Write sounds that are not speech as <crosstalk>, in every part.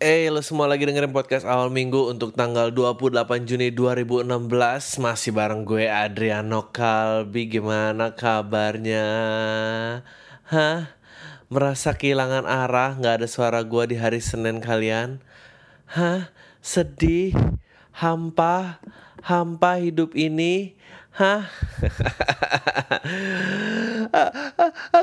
Eh, lo semua lagi dengerin podcast awal minggu untuk tanggal 28 Juni 2016 Masih bareng gue Adriano Kalbi Gimana kabarnya? Hah? Merasa kehilangan arah? Gak ada suara gue di hari Senin kalian? Hah? Sedih? Hampa? Hampa hidup ini? Hah? <laughs>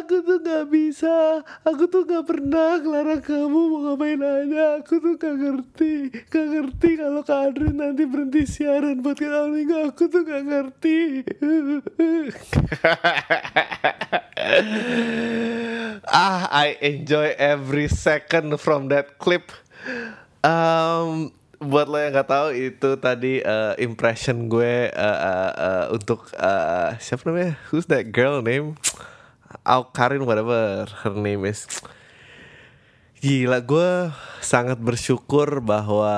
aku tuh gak bisa. Aku tuh gak pernah ngelarang kamu mau ngapain aja. Aku tuh gak ngerti. Gak ngerti kalau Kak Adri nanti berhenti siaran buat awal minggu. Aku tuh gak ngerti. <laughs> Ah, I enjoy every second from that clip. Um, buat lo yang nggak tahu itu tadi uh, impression gue uh, uh, uh, untuk uh, siapa namanya? Who's that girl name Au Karin whatever her name is. Gila gue sangat bersyukur bahwa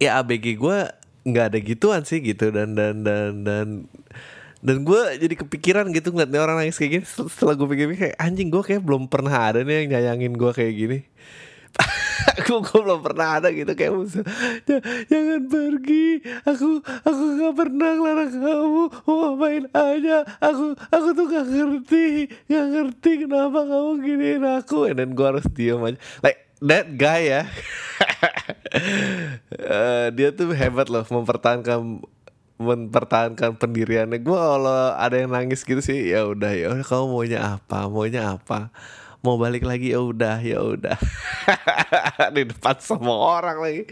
ya ABG gue nggak ada gituan sih gitu. Dan dan dan dan dan gue jadi kepikiran gitu ngeliatnya orang nangis kayak gini. Setelah gue pikir kayak anjing gue kayak belum pernah ada nih yang nyayangin gue kayak gini aku gue belum pernah ada gitu kayak musuh jangan pergi. Aku aku gak pernah ngelarang kamu mau main aja. Aku aku tuh gak ngerti gak ngerti kenapa kamu giniin aku. Dan gue harus diem aja. Like that guy ya. Uh, <laughs> dia tuh hebat loh mempertahankan mempertahankan pendiriannya. Gue kalau ada yang nangis gitu sih ya udah ya kamu maunya apa? Maunya apa mau balik lagi ya udah ya udah <laughs> di depan semua orang lagi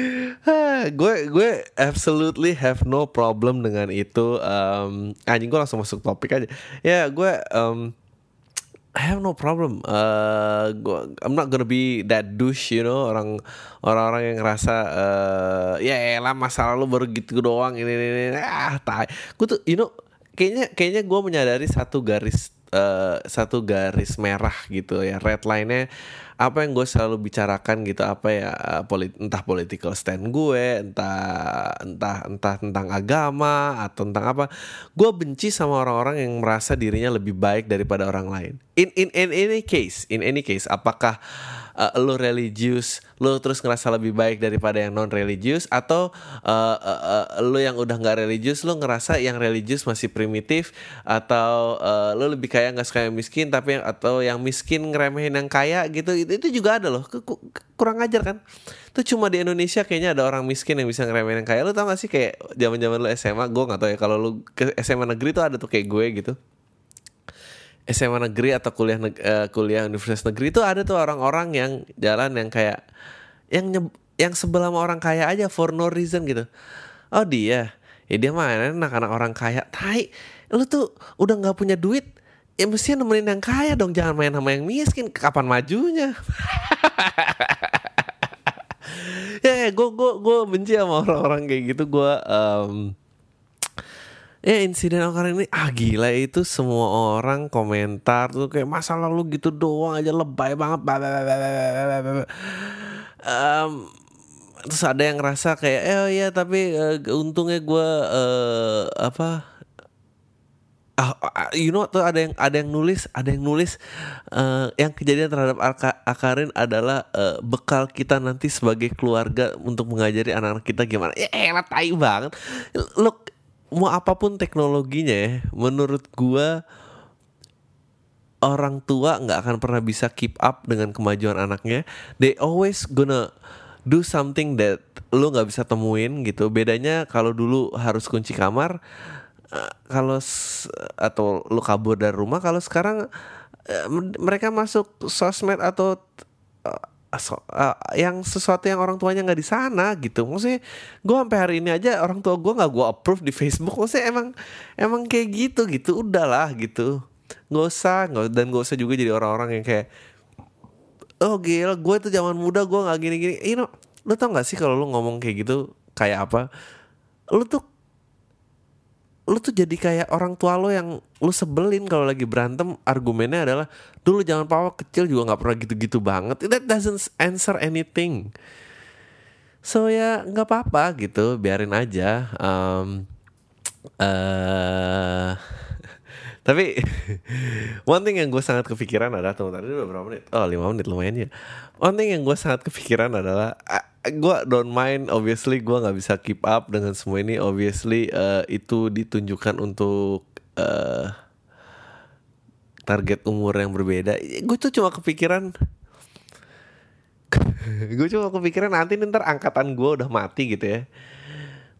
<sighs> gue gue absolutely have no problem dengan itu um, anjing gue langsung masuk topik aja ya gue um, I <tsk> have no problem. Uh, gua, I'm not gonna be that douche, you know, orang orang-orang yang ngerasa uh, ya elah masa lalu baru gitu doang ini ini, ini. ah tai. Gue tuh, you know, kayaknya kayaknya gue menyadari satu garis uh, satu garis merah gitu ya. Red line-nya apa yang gue selalu bicarakan gitu apa ya uh, polit entah political stand gue entah entah entah tentang agama atau tentang apa gue benci sama orang-orang yang merasa dirinya lebih baik daripada orang lain. In in in any case in any case apakah uh, lo religius lo terus ngerasa lebih baik daripada yang non religius atau uh, uh, uh, lo yang udah nggak religius lo ngerasa yang religius masih primitif? Atau uh, lo lebih kaya nggak suka yang miskin tapi yang atau yang miskin ngeremehin yang kaya gitu? Itu, itu juga ada loh. Kurang ajar kan? Itu cuma di Indonesia kayaknya ada orang miskin yang bisa ngeremehin yang kaya. Lo tau gak sih kayak zaman zaman lo SMA gue nggak tau ya. Kalau lo ke SMA negeri tuh ada tuh kayak gue gitu SMA negeri atau kuliah uh, kuliah universitas negeri itu ada tuh orang-orang yang jalan yang kayak yang nyeb, yang sebelah sama orang kaya aja for no reason gitu. Oh dia, ya dia mana anak-anak orang kaya. Tai, lu tuh udah nggak punya duit, ya mesti nemenin yang kaya dong, jangan main sama yang miskin. Kapan majunya? <laughs> ya, gue gue gue benci sama orang-orang kayak gitu. Gue um, ya insiden kali ini ah gila itu semua orang komentar tuh kayak masa lalu gitu doang aja lebay banget. Um, terus ada yang ngerasa kayak eh oh ya tapi uh, untungnya gue uh, apa uh, you know tuh ada yang ada yang nulis ada yang nulis uh, yang kejadian terhadap Aka, Akarin adalah uh, bekal kita nanti sebagai keluarga untuk mengajari anak-anak kita gimana. Ya elah tai banget. Look mau apa pun teknologinya ya, menurut gua orang tua nggak akan pernah bisa keep up dengan kemajuan anaknya. They always gonna do something that lu nggak bisa temuin gitu. Bedanya kalau dulu harus kunci kamar, uh, kalau atau lu kabur dari rumah, kalau sekarang uh, mereka masuk sosmed atau uh, so, uh, yang sesuatu yang orang tuanya nggak di sana gitu. Maksudnya gue sampai hari ini aja orang tua gue nggak gue approve di Facebook. Maksudnya emang emang kayak gitu gitu. Udahlah gitu. Nggak usah nggak dan gak usah juga jadi orang-orang yang kayak oh gila gue tuh zaman muda gue nggak gini-gini. You know lu tau gak sih kalau lu ngomong kayak gitu kayak apa? Lu tuh lu tuh jadi kayak orang tua lo yang lu sebelin kalau lagi berantem argumennya adalah dulu jangan pawa kecil juga nggak pernah gitu-gitu banget that doesn't answer anything so ya nggak apa-apa gitu biarin aja um, uh, <laughs> Tapi <laughs> one thing yang gue sangat kepikiran adalah tunggu tadi berapa menit? Oh lima menit lumayan ya. One thing yang gue sangat kepikiran adalah gue don't mind obviously gue nggak bisa keep up dengan semua ini. Obviously uh, itu ditunjukkan untuk uh, target umur yang berbeda. Gue tuh cuma kepikiran <laughs> gue cuma kepikiran nanti ntar angkatan gue udah mati gitu ya.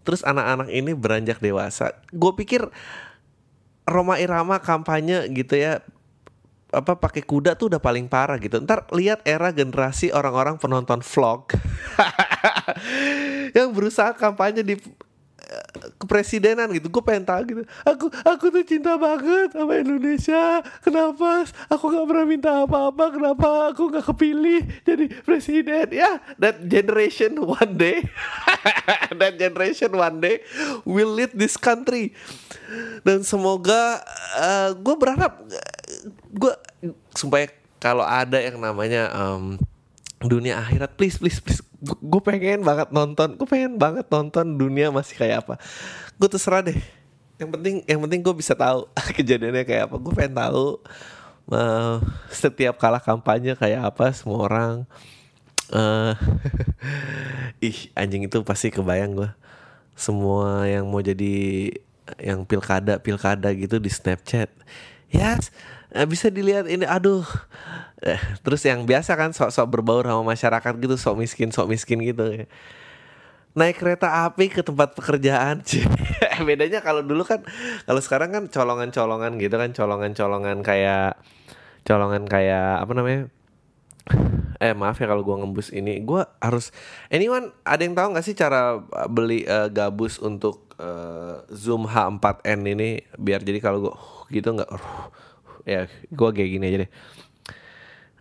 Terus anak-anak ini beranjak dewasa. Gue pikir Roma Irama kampanye gitu ya apa pakai kuda tuh udah paling parah gitu. Ntar lihat era generasi orang-orang penonton vlog. <laughs> Yang berusaha kampanye di kepresidenan gitu. Gue pengen tahu gitu. Aku aku tuh cinta banget sama Indonesia. Kenapa? Aku nggak pernah minta apa-apa. Kenapa aku nggak kepilih jadi presiden? Ya that generation one day. <laughs> That generation one day will lead this country. Dan semoga uh, gue berharap gue supaya kalau ada yang namanya um, dunia akhirat please please please. Gue pengen banget nonton gue pengen banget nonton dunia masih kayak apa. Gue terserah deh. Yang penting yang penting gue bisa tahu <laughs> kejadiannya kayak apa. Gue pengen tahu uh, setiap kalah kampanye kayak apa semua orang. Uh, <laughs> ih anjing itu pasti kebayang gue semua yang mau jadi yang pilkada pilkada gitu di Snapchat. Yes, bisa dilihat ini aduh. Eh, terus yang biasa kan sok-sok berbaur sama masyarakat gitu sok miskin sok miskin gitu. Naik kereta api ke tempat pekerjaan <laughs> bedanya kalau dulu kan kalau sekarang kan colongan-colongan gitu kan colongan-colongan kayak colongan kayak apa namanya? Eh maaf ya kalau gua ngembus ini. Gua harus anyone ada yang tahu nggak sih cara beli uh, gabus untuk uh, zoom H4n ini? Biar jadi kalau gua uh, gitu nggak uh, ya gua kayak gini aja deh.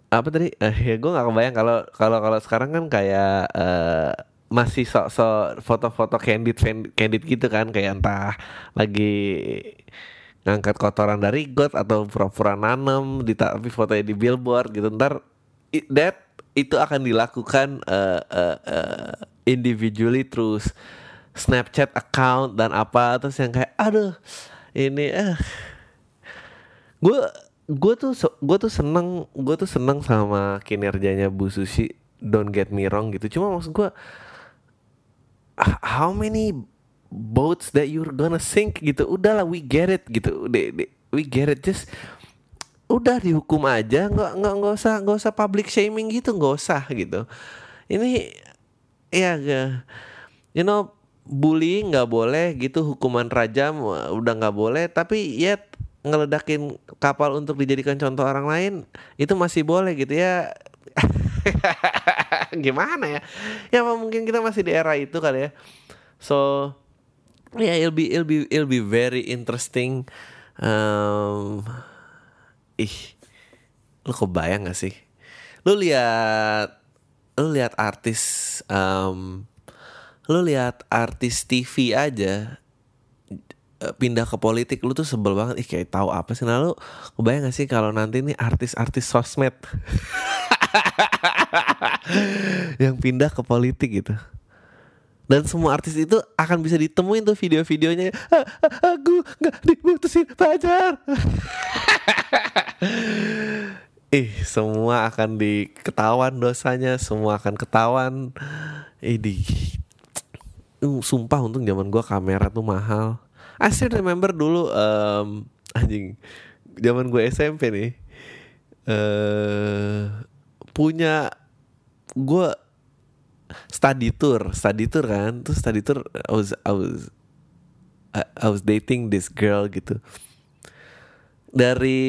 Apa tadi? Uh, ya gue nggak kebayang kalau kalau kalau sekarang kan kayak uh, masih sok-sok foto-foto candid candid gitu kan. Kayak entah lagi ngangkat kotoran dari got atau pura-pura nanem di tapi fotonya di billboard gitu. Ntar it, that itu akan dilakukan uh, uh, uh, individually terus Snapchat account dan apa. Terus yang kayak aduh ini eh. uh, gue gue tuh gue tuh seneng gue tuh seneng sama kinerjanya Bu Susi don't get me wrong gitu. Cuma maksud gue how many boats that you're gonna sink gitu udahlah we get it gitu. Udah we get it just udah dihukum aja nggak nggak nggak usah nggak usah public shaming gitu nggak usah gitu. Ini ya you know bullying nggak boleh gitu hukuman rajam udah nggak boleh tapi yet ngeledakin kapal untuk dijadikan contoh orang lain itu masih boleh gitu ya. <laughs> Gimana ya? Ya mungkin kita masih di era itu kali ya. So ya yeah, it'll be it'll be it'll be very interesting. Um, ih lu kebayang gak sih? Lu lihat lu lihat artis um, lu lihat artis TV aja pindah ke politik lu tuh sebel banget. Ih kayak tahu apa sih? Nah lu kebayang gak sih kalau nanti nih artis-artis sosmed <laughs> yang pindah ke politik gitu? Dan semua artis itu akan bisa ditemuin tuh video-videonya. <laughs> Aku nggak diputusin pacar. <laughs> Ih semua akan diketahuan dosanya semua akan ketahuan. Ih di sumpah untung zaman gua kamera tuh mahal I still remember dulu um, anjing zaman gue SMP nih uh, punya gue study tour study tour kan terus study tour I was I was I, was dating this girl gitu. Dari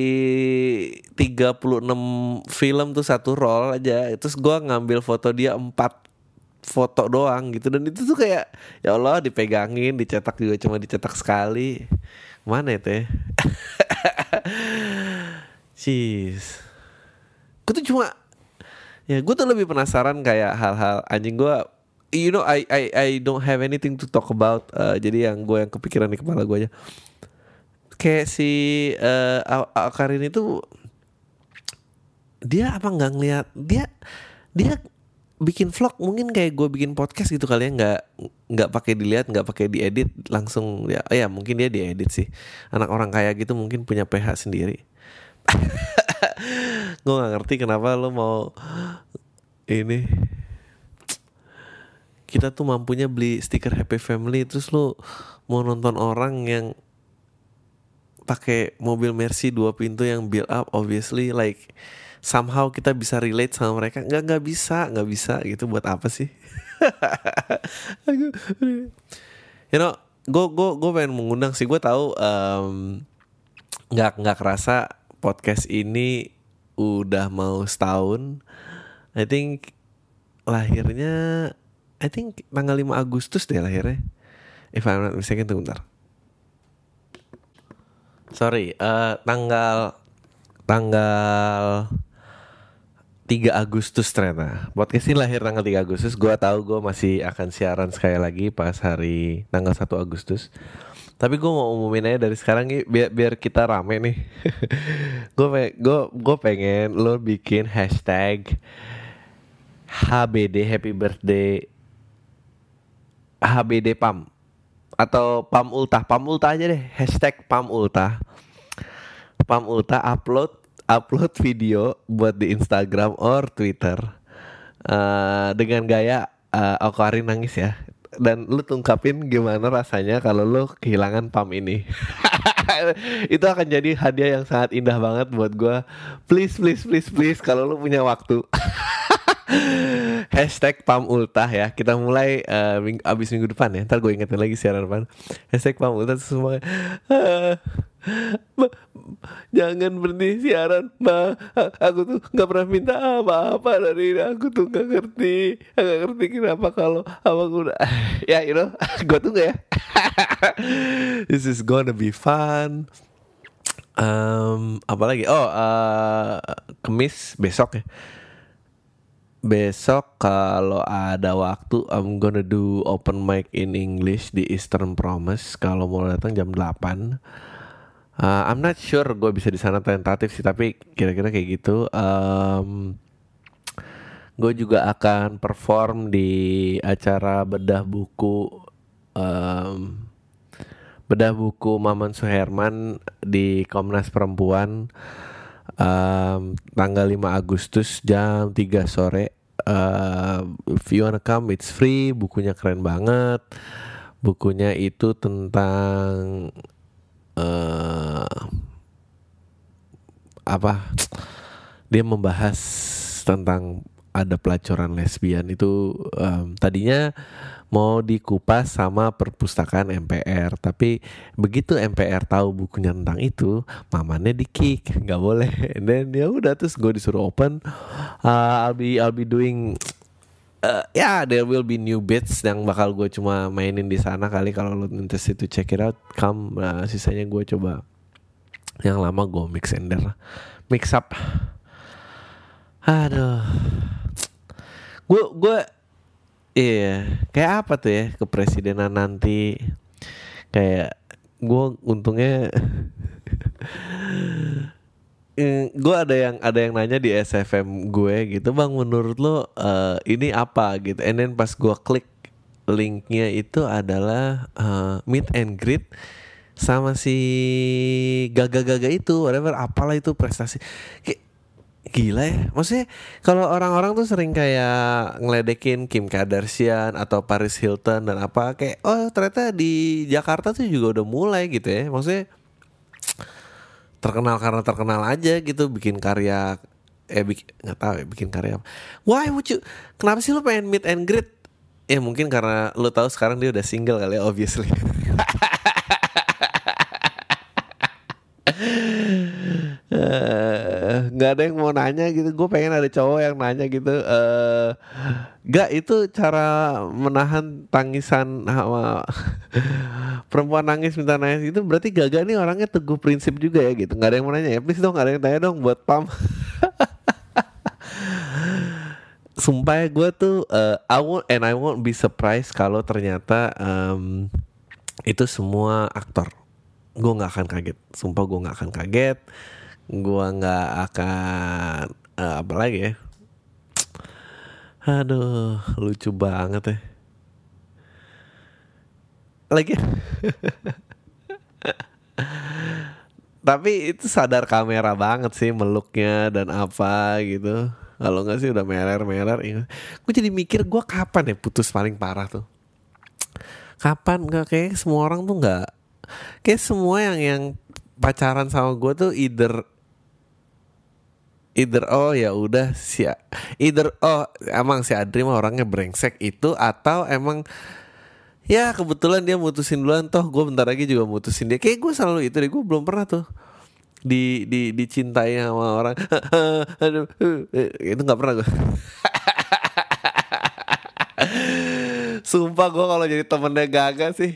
36 film tuh satu roll aja terus gue ngambil foto dia empat foto doang gitu. Dan itu tuh kayak ya Allah dipegangin dicetak juga cuma dicetak sekali. Mana itu ya? <laughs> Jeez. Gue tuh cuma ya gue tuh lebih penasaran kayak hal-hal anjing gue you know I I I don't have anything to talk about. Uh, jadi yang gue yang kepikiran di kepala gue aja. Kayak si uh, Karin itu dia apa nggak ngeliat dia dia bikin vlog mungkin kayak gue bikin podcast gitu kali ya nggak nggak pakai dilihat nggak pakai diedit langsung ya ya mungkin dia diedit sih. Anak orang kaya gitu mungkin punya PH sendiri. <laughs> Gue nggak ngerti kenapa lo mau ini. Kita tuh mampunya beli stiker Happy Family terus lo mau nonton orang yang pakai mobil Mercy dua pintu yang build up obviously like somehow kita bisa relate sama mereka. Nggak nggak bisa nggak bisa gitu. Buat apa sih? <laughs> You know gue gue gue pengen mengundang sih. Gue tahu nggak um, nggak kerasa podcast ini udah mau setahun. I think lahirnya I think tanggal 5 Agustus deh lahirnya. If I'm not mistaken tunggu bentar. Sorry uh, tanggal tanggal 3 Agustus ternyata. Podcast ini lahir tanggal 3 Agustus. Gue tahu gue masih akan siaran sekali lagi Pas hari tanggal 1 Agustus. Tapi gue mau umumin aja dari sekarang nih Biar, biar kita rame nih. <laughs> Gue gue gue pengen lo bikin hashtag HBD Happy Birthday HBD PAM. Atau PAM Ultah. PAM Ultah aja deh. Hashtag PAM Ultah. PAM Ultah upload upload video buat di Instagram or Twitter. Uh, dengan gaya uh, Okarin nangis ya. Dan lu tungkapin gimana rasanya kalau lu kehilangan pam ini. <laughs> Itu akan jadi hadiah yang sangat indah banget buat gue please please please please kalau lu punya waktu. <laughs> Hashtag Pam Ultah ya. Kita mulai uh, ming abis minggu depan ya. Ntar gue ingetin lagi siaran depan. Hashtag Pam Ultah semua. uh, <laughs> jangan berhenti siaran ma. Aku tuh nggak pernah minta apa-apa dari ini. Aku tuh nggak ngerti. Nggak ngerti kenapa kalau apa udah <laughs> ya you know <laughs> gue tunggu ya. <laughs> This is gonna be fun. Um, apa lagi oh uh, kemis besok ya. Besok kalau ada waktu I'm gonna do open mic in English di Eastern Promise. Kalau mau datang jam 8 Uh, I'm not sure gue bisa di sana tentatif sih tapi kira-kira kayak gitu. Um, gue juga akan perform di acara bedah buku um, bedah buku Maman Suherman di Komnas Perempuan um, tanggal 5 Agustus jam 3 sore. Uh, if you wanna come, it's free. Bukunya keren banget. Bukunya itu tentang uh, apa? Dia membahas tentang ada pelacuran lesbian itu um, tadinya mau dikupas sama perpustakaan MPR tapi begitu MPR tahu bukunya tentang itu mamanya di kick nggak boleh. <laughs> Dan ya udah terus gue disuruh open uh, I'll be I'll be doing uh, ya yeah, there will be new bits yang bakal gue cuma mainin di sana kali. Kalau lo interested to check it out come. Uh, sisanya gue coba yang lama gue mix ender mix up. Aduh. Gue gue iya. Kayak apa tuh ya kepresidenan nanti? Kayak gue untungnya <laughs> Mm, gue ada yang ada yang nanya di SFM gue gitu bang menurut lo uh, ini apa? Gitu. And then pas gue klik linknya itu adalah uh, meet and greet sama si gaga-gaga itu whatever apalah itu prestasi. Kayak gila ya. Maksudnya kalau orang-orang tuh sering kayak ngeledekin Kim Kardashian atau Paris Hilton dan apa kayak oh ternyata di Jakarta tuh juga udah mulai gitu ya. Maksudnya terkenal karena terkenal aja gitu bikin karya eh bikin nggak tahu ya bikin karya apa. Why would you kenapa sih lo pengen meet and greet? Ya mungkin karena lo tahu sekarang dia udah single kali ya obviously. Eh, <laughs> nggak ada yang mau nanya gitu. Gue pengen ada cowok yang nanya gitu uh, gak itu cara menahan tangisan sama <laughs> perempuan nangis minta nangis itu berarti gagal nih orangnya teguh prinsip juga ya gitu. Nggak ada yang mau nanya. Ya please dong nggak ada yang tanya dong buat pam. <laughs> Sumpah ya, gue tuh uh, I won't and I won't be surprised kalau ternyata um, itu semua aktor. Gue nggak akan kaget. Sumpah gue nggak akan kaget gue nggak akan uh, apa lagi ya Aduh, lucu banget ya. Lagi. <laughs> Tapi itu sadar kamera banget sih meluknya dan apa gitu. Kalau nggak sih udah meler-meler. Gue jadi mikir gue kapan ya putus paling parah tuh. Kapan nggak kayak semua orang tuh nggak. Kayak semua yang yang pacaran sama gue tuh either either oh ya udah si either oh emang si Adri mah orangnya brengsek itu atau emang ya kebetulan dia mutusin duluan. Toh gue bentar lagi juga mutusin dia. Kayak gue selalu itu deh gue belum pernah tuh di di dicintai sama orang. <laughs> <laughs> Itu nggak pernah gue <laughs> Sumpah gue kalau jadi temennya Gaga sih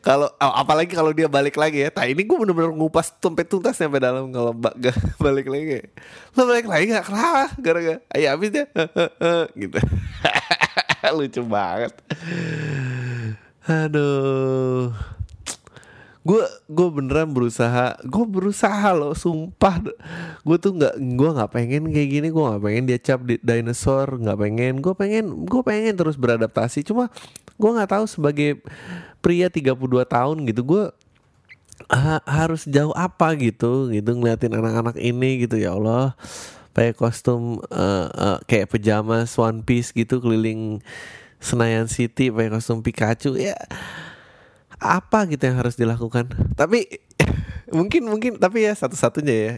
Kalau oh, apalagi kalau dia balik lagi ya. Nah ini gue bener-bener ngupas sampai tuntas sampai dalam Kalau gak <laughs> balik lagi. Lo balik lagi gak kenapa? Gara-gara ayo habis dia <laughs> Gitu. <laughs> Lucu banget. Aduh gue gue beneran berusaha gue berusaha loh sumpah. Gue tuh nggak gue nggak pengen kayak gini gue nggak pengen dia cap di dinosaur nggak pengen. Gue pengen gue pengen terus beradaptasi. Cuma gue nggak tahu sebagai pria 32 tahun gitu gue ha harus jauh apa gitu gitu ngeliatin anak-anak ini gitu. Ya Allah pakai kostum uh, uh, kayak pejama One Piece gitu keliling Senayan City pakai kostum Pikachu. Ya apa gitu yang harus dilakukan? Tapi <laughs> mungkin mungkin tapi ya satu-satunya ya.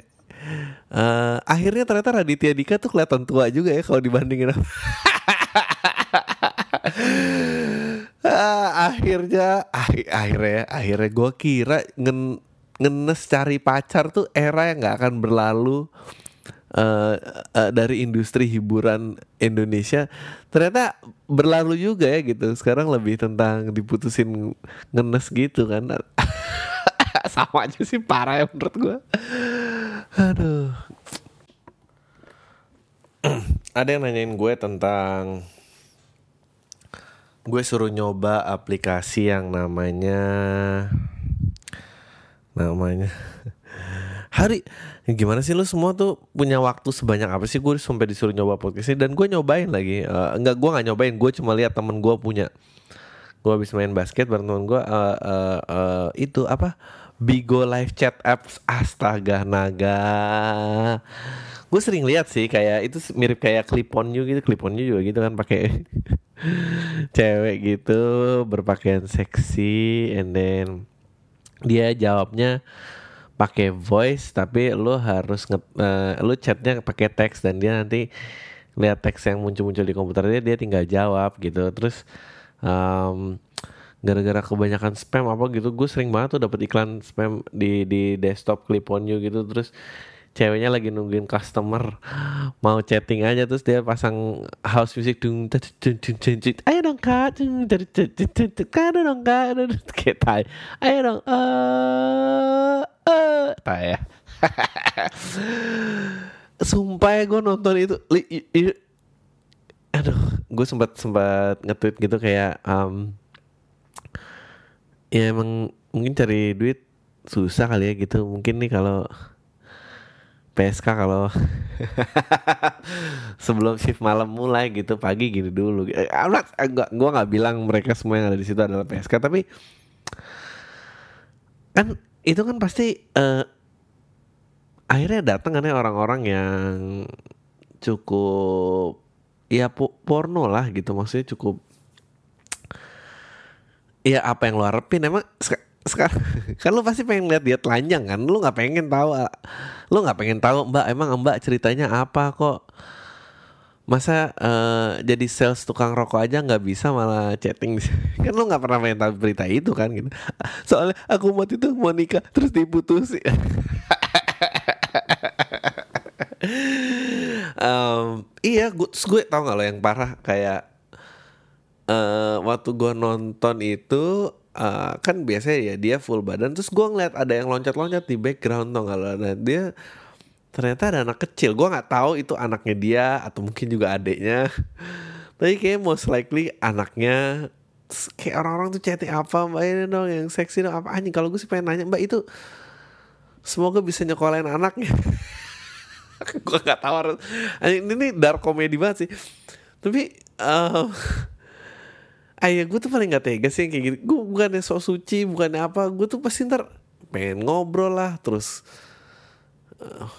Uh, akhirnya ternyata Raditya Dika tuh kelihatan tua juga ya kalau dibandingin uh, <laughs> akhirnya akhir akhirnya akhirnya gue kira ngen ngenes cari pacar tuh era yang nggak akan berlalu uh, uh, dari industri hiburan Indonesia ternyata berlalu juga ya gitu. Sekarang lebih tentang diputusin ngenes gitu kan. <laughs> Sama aja sih parah ya menurut gue aduh. <clears throat> Ada yang nanyain gue tentang gue suruh nyoba aplikasi yang namanya namanya hari gimana sih lu semua tuh punya waktu sebanyak apa sih? Gue sampai disuruh nyoba podcast ini dan gue nyobain lagi. Uh, enggak gue nggak nyobain. Gue cuma lihat temen gue punya. Gue habis main basket bareng temen gue uh, uh, uh, itu apa? Bigo live chat apps. Astaga naga. Gue sering lihat sih kayak itu mirip kayak clip on you gitu. Clip on you juga gitu kan pakai <laughs> cewek gitu berpakaian seksi and then dia jawabnya pakai voice tapi lu harus nge uh, lu chatnya pakai teks dan dia nanti lihat teks yang muncul-muncul di komputer dia dia tinggal jawab gitu terus um, gara-gara kebanyakan spam apa gitu gue sering banget tuh dapat iklan spam di di desktop clip gitu terus ceweknya lagi nungguin customer mau chatting aja terus dia pasang house music dung ayo dong kak kak dong kak kayak tai ayo dong eh eh tai ya sumpah ya gue nonton itu aduh gue sempat sempat nge-tweet gitu kayak um, ya emang mungkin cari duit susah kali ya gitu mungkin nih kalau PSK kalau <laughs> sebelum shift malam mulai gitu pagi gini dulu. Eh, not, gua, gua nggak bilang mereka semua yang ada di situ adalah PSK tapi kan itu kan pasti uh, akhirnya datang kan ya orang-orang yang cukup ya porno lah gitu. Maksudnya cukup ya apa yang lo harapin. Emang sekarang <laughs> kan lu pasti pengen lihat dia telanjang kan. Lu nggak pengen tahu lu nggak pengen tahu mbak emang mbak ceritanya apa kok masa uh, jadi sales tukang rokok aja nggak bisa malah chatting <laughs> kan lu nggak pernah tahu berita itu kan gitu. <laughs> Soalnya aku mau itu mau nikah terus diputus um, <laughs> iya gue gue tau gak lo yang parah? Kayak uh, waktu gue nonton itu uh, kan biasanya ya dia full badan terus gue ngeliat ada yang loncat-loncat di background tuh kalau nah dia ternyata ada anak kecil. Gue nggak tahu itu anaknya dia atau mungkin juga adiknya. Tapi kayak most likely anaknya kayak orang-orang tuh chatting apa mbak ini dong yang seksi dong? Apa anjing? Kalau gue sih pengen nanya mbak itu semoga bisa nyekolahin anaknya. <laughs> Gue nggak tahu harus ini, ini dark comedy banget sih. Tapi um, ayah gue tuh paling gak tega sih kayak gitu gue bukannya sok suci bukannya apa gue tuh pasti ntar pengen ngobrol lah terus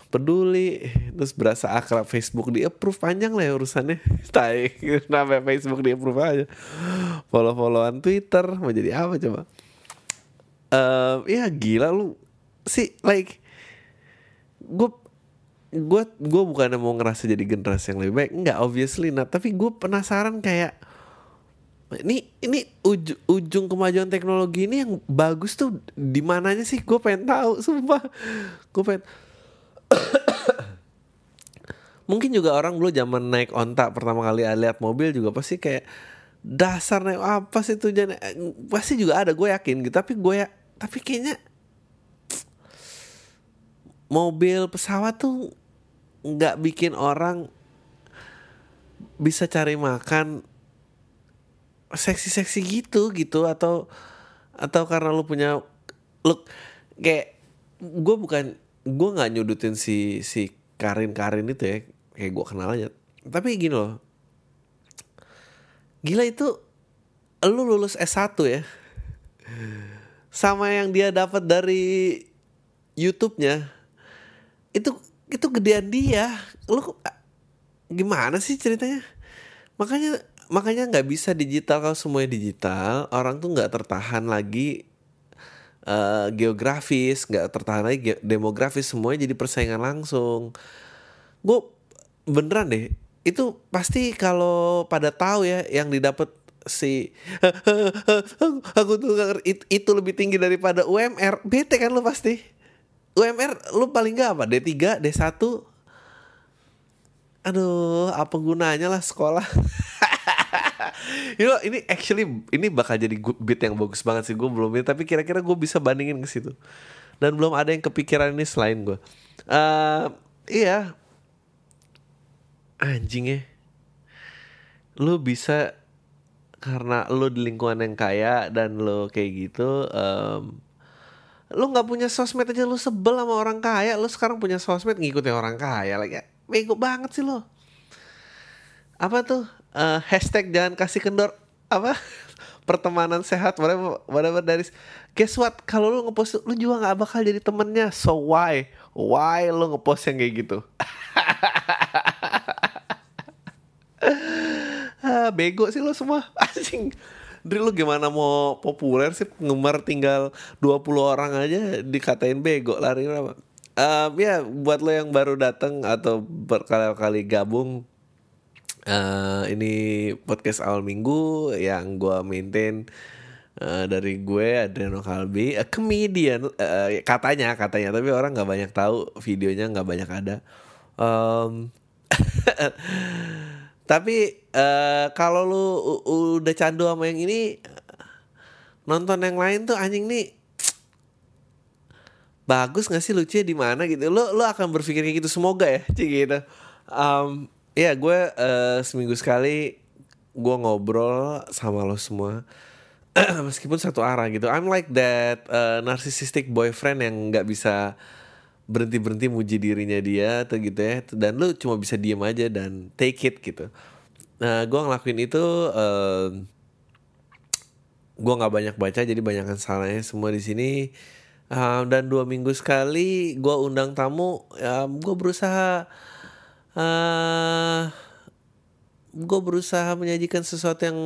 peduli. Terus berasa akrab Facebook di approve panjang lah ya urusannya. <laughs> Tai kenapa Facebook di approve aja? Follow followan Twitter mau jadi apa coba? Um, ya gila lu. Sih like gue gue gue bukannya mau ngerasa jadi generasi yang lebih baik. Nggak obviously nah tapi gue penasaran kayak ini ini uj, ujung kemajuan teknologi ini yang bagus tuh di mananya sih? Gue pengen tahu sumpah. Gue pengen <coughs> mungkin juga orang dulu zaman naik onta pertama kali lihat mobil juga pasti kayak dasar naik apa sih tujuan pasti juga ada gue yakin gitu. Tapi gue ya tapi kayaknya <tsk> mobil pesawat tuh nggak bikin orang bisa cari makan seksi-seksi gitu gitu. Atau atau karena lu punya look kayak gue bukan gue nggak nyudutin si si Karin Karin itu ya kayak gue kenal aja. Tapi gini loh. Gila itu lu lulus S1 ya. Sama yang dia dapat dari YouTube-nya itu itu gedean dia. Lu gimana sih ceritanya? Makanya makanya nggak bisa digital. Kalau semuanya digital orang tuh nggak tertahan lagi uh, geografis nggak tertahan lagi demografis semuanya jadi persaingan langsung. Gue beneran deh itu pasti kalau pada tahu ya yang didapat si <laughs> aku tuh itu lebih tinggi daripada UMR bete kan lu pasti? UMR lu paling gak apa? D3 D1 aduh apa gunanya lah sekolah <laughs> you know, ini actually ini bakal jadi beat yang bagus banget sih gue belum ini tapi kira-kira gue bisa bandingin ke situ. Dan belum ada yang kepikiran ini selain gue uh, iya. Anjing ya. Lu bisa karena lu di lingkungan yang kaya dan lu kayak gitu um, lu nggak punya sosmed aja lu sebel sama orang kaya. Lu sekarang punya sosmed ngikutin orang kaya lagi ya. Bego banget sih lo apa tuh uh, hashtag jangan kasih kendor apa? <laughs> Pertemanan sehat whatever whatever dari guess what? Kalau lu ngepost lu juga nggak bakal jadi temennya. So why? Why lu ngepost yang kayak gitu? <laughs> Ah, bego sih lo semua. <laughs> Asing Dri lu gimana mau populer sih? Penggemar tinggal 20 orang aja dikatain bego lari berapa? Um, ya buat lo yang baru datang atau berkali-kali gabung uh, ini podcast awal minggu yang gue maintain uh, dari gue Adriano Kalbi, a comedian uh, katanya katanya. Tapi orang nggak banyak tahu videonya nggak banyak ada. Um, <laughs> Tapi uh, kalau lu udah candu sama yang ini nonton yang lain tuh anjing nih bagus gak sih lucunya di mana gitu? Lo lo akan berpikir kayak gitu semoga ya cik gitu. Um, ya gue uh, seminggu sekali gue ngobrol sama lo semua. <clears throat> Meskipun satu arah gitu. I'm like that uh, narcissistic boyfriend yang nggak bisa berhenti berhenti muji dirinya dia atau gitu ya. Dan lu cuma bisa diem aja dan take it gitu. Nah gue ngelakuin itu uh, gue nggak banyak baca jadi banyak salahnya semua di sini. Uh, dan dua minggu sekali gue undang tamu uh, gue berusaha uh, gue berusaha menyajikan sesuatu yang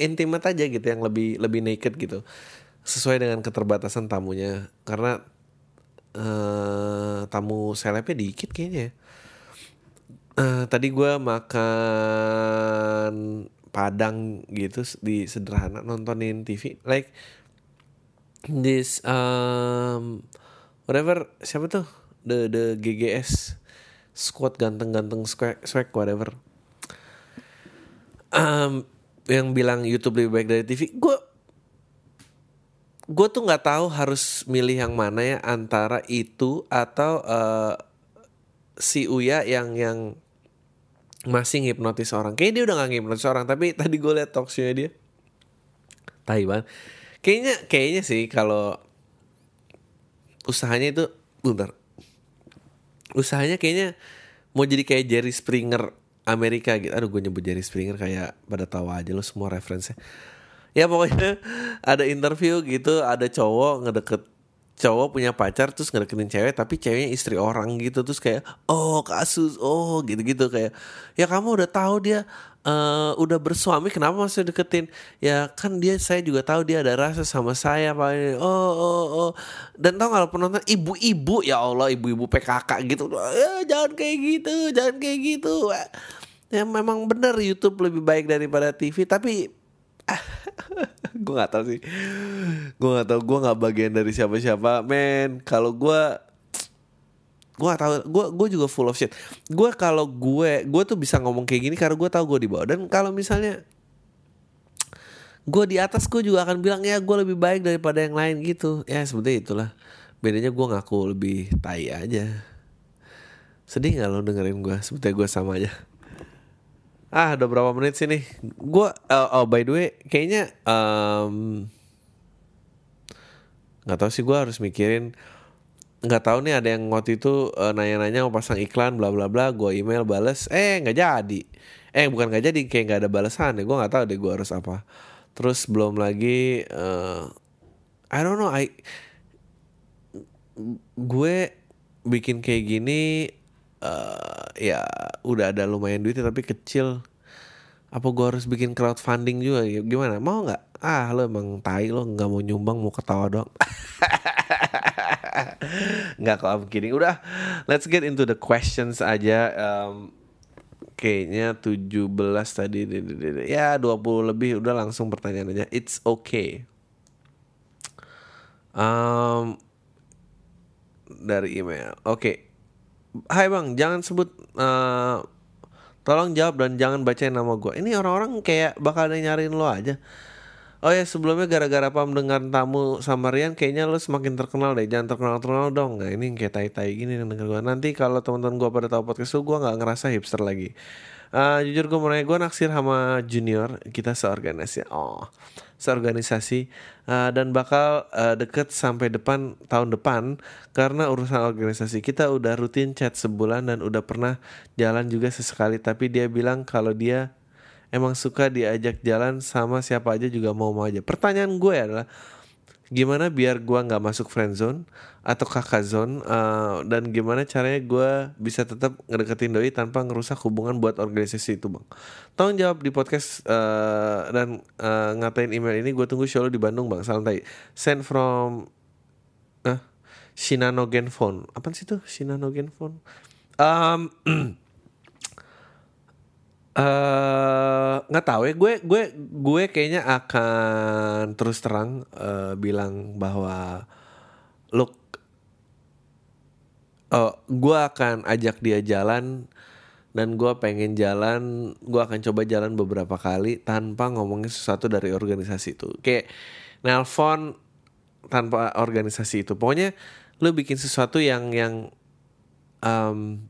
intimate aja gitu yang lebih lebih naked gitu. Sesuai dengan keterbatasan tamunya. Karena uh, tamu selebnya dikit kayaknya. Uh, tadi gue makan padang gitu di sederhana nontonin TV like this um, whatever siapa tuh? The the GGS squad ganteng-ganteng swag, swag whatever um, yang bilang YouTube lebih baik dari TV gue gue tuh nggak tahu harus milih yang mana ya antara itu atau uh, si Uya yang yang masih ngipnotis orang. Kayaknya dia udah gak ngipnotis orang, tapi <laughs> tadi gue liat talkshow dia. Taiwan. Kayaknya kayaknya sih kalau usahanya itu bentar. Usahanya kayaknya mau jadi kayak Jerry Springer Amerika gitu. Aduh gue nyebut Jerry Springer kayak pada tahu aja lo semua referensinya. Ya pokoknya <laughs> ada interview gitu ada cowok ngedeket cowok punya pacar terus ngedeketin cewek tapi ceweknya istri orang gitu terus kayak oh kasus oh gitu-gitu kayak ya kamu udah tahu dia uh, udah bersuami kenapa masih deketin? Ya kan dia saya juga tahu dia ada rasa sama saya pak. Oh oh oh. Dan tau kalau penonton? Ibu-ibu ya Allah ibu-ibu PKK gitu. Ya jangan kayak gitu jangan kayak gitu. Ya memang benar YouTube lebih baik daripada TV tapi <laughs> gue nggak tahu sih. Gue nggak tahu gue nggak bagian dari siapa-siapa. Men kalau gue gue gak tahu gue gue juga full of shit. Gue kalau gue gue tuh bisa ngomong kayak gini karena gue tahu gue di bawah. Dan kalau misalnya gue di atas gue juga akan bilang ya gue lebih baik daripada yang lain gitu. Ya seperti itulah. Bedanya gue ngaku lebih tai aja. Sedih nggak lo dengerin gue sebetulnya gue sama aja Ah, udah berapa menit sih nih? Gua uh, oh by the way, kayaknya um, nggak tahu sih gue harus mikirin. Nggak tahu nih ada yang waktu itu uh, nanya-nanya mau pasang iklan bla bla bla gue email bales. Eh nggak jadi. Eh bukan nggak jadi kayak nggak ada balasan deh gue nggak tahu deh gue harus apa. Terus belum lagi uh, I don't know I gue bikin kayak gini uh, ya udah ada lumayan duit tapi kecil. Apa gue harus bikin crowdfunding juga? Gimana? Mau nggak? Ah lo emang tai lo nggak mau nyumbang mau ketawa dong <laughs> nggak kok I'm kidding. Udah let's get into the questions aja. Um, kayaknya 17 tadi ya 20 lebih udah langsung pertanyaan aja. It's okay. Um, dari email. Oke okay. Hai bang, jangan sebut uh, Tolong jawab dan jangan bacain nama gue Ini orang-orang kayak bakal nyariin lo aja. Oh ya sebelumnya gara-gara apa mendengar tamu sama Rian Kayaknya lo semakin terkenal deh. Jangan terkenal-terkenal dong. Nah ini kayak tai-tai gini yang denger gue Nanti kalau teman-teman gue pada tahu podcast lo Gue gak ngerasa hipster lagi uh, Jujur gue mau nanya Gue naksir sama junior Kita seorganisasi Oh seorganisasi. Uh, dan bakal uh, deket sampai depan tahun depan karena urusan organisasi kita udah rutin chat sebulan dan udah pernah jalan juga sesekali. Tapi dia bilang kalau dia emang suka diajak jalan sama siapa aja juga mau mau aja. Pertanyaan gue adalah gimana biar gua nggak masuk friend zone atau kakak zone uh, dan gimana caranya gua bisa tetap ngedeketin doi tanpa ngerusak hubungan buat organisasi itu bang? Tolong jawab di podcast uh, dan uh, ngatain email ini. Gue tunggu show di Bandung bang. Salam tai. Send from uh, Shinanogen phone apa sih tuh Shinanogen phone um, <clears throat> nggak uh, tahu ya. Gue gue gue kayaknya akan terus terang uh, bilang bahwa look uh, gue akan ajak dia jalan dan gue pengen jalan gue akan coba jalan beberapa kali tanpa ngomongin sesuatu dari organisasi itu. Kayak nelpon tanpa organisasi itu. Pokoknya lu bikin sesuatu yang yang um,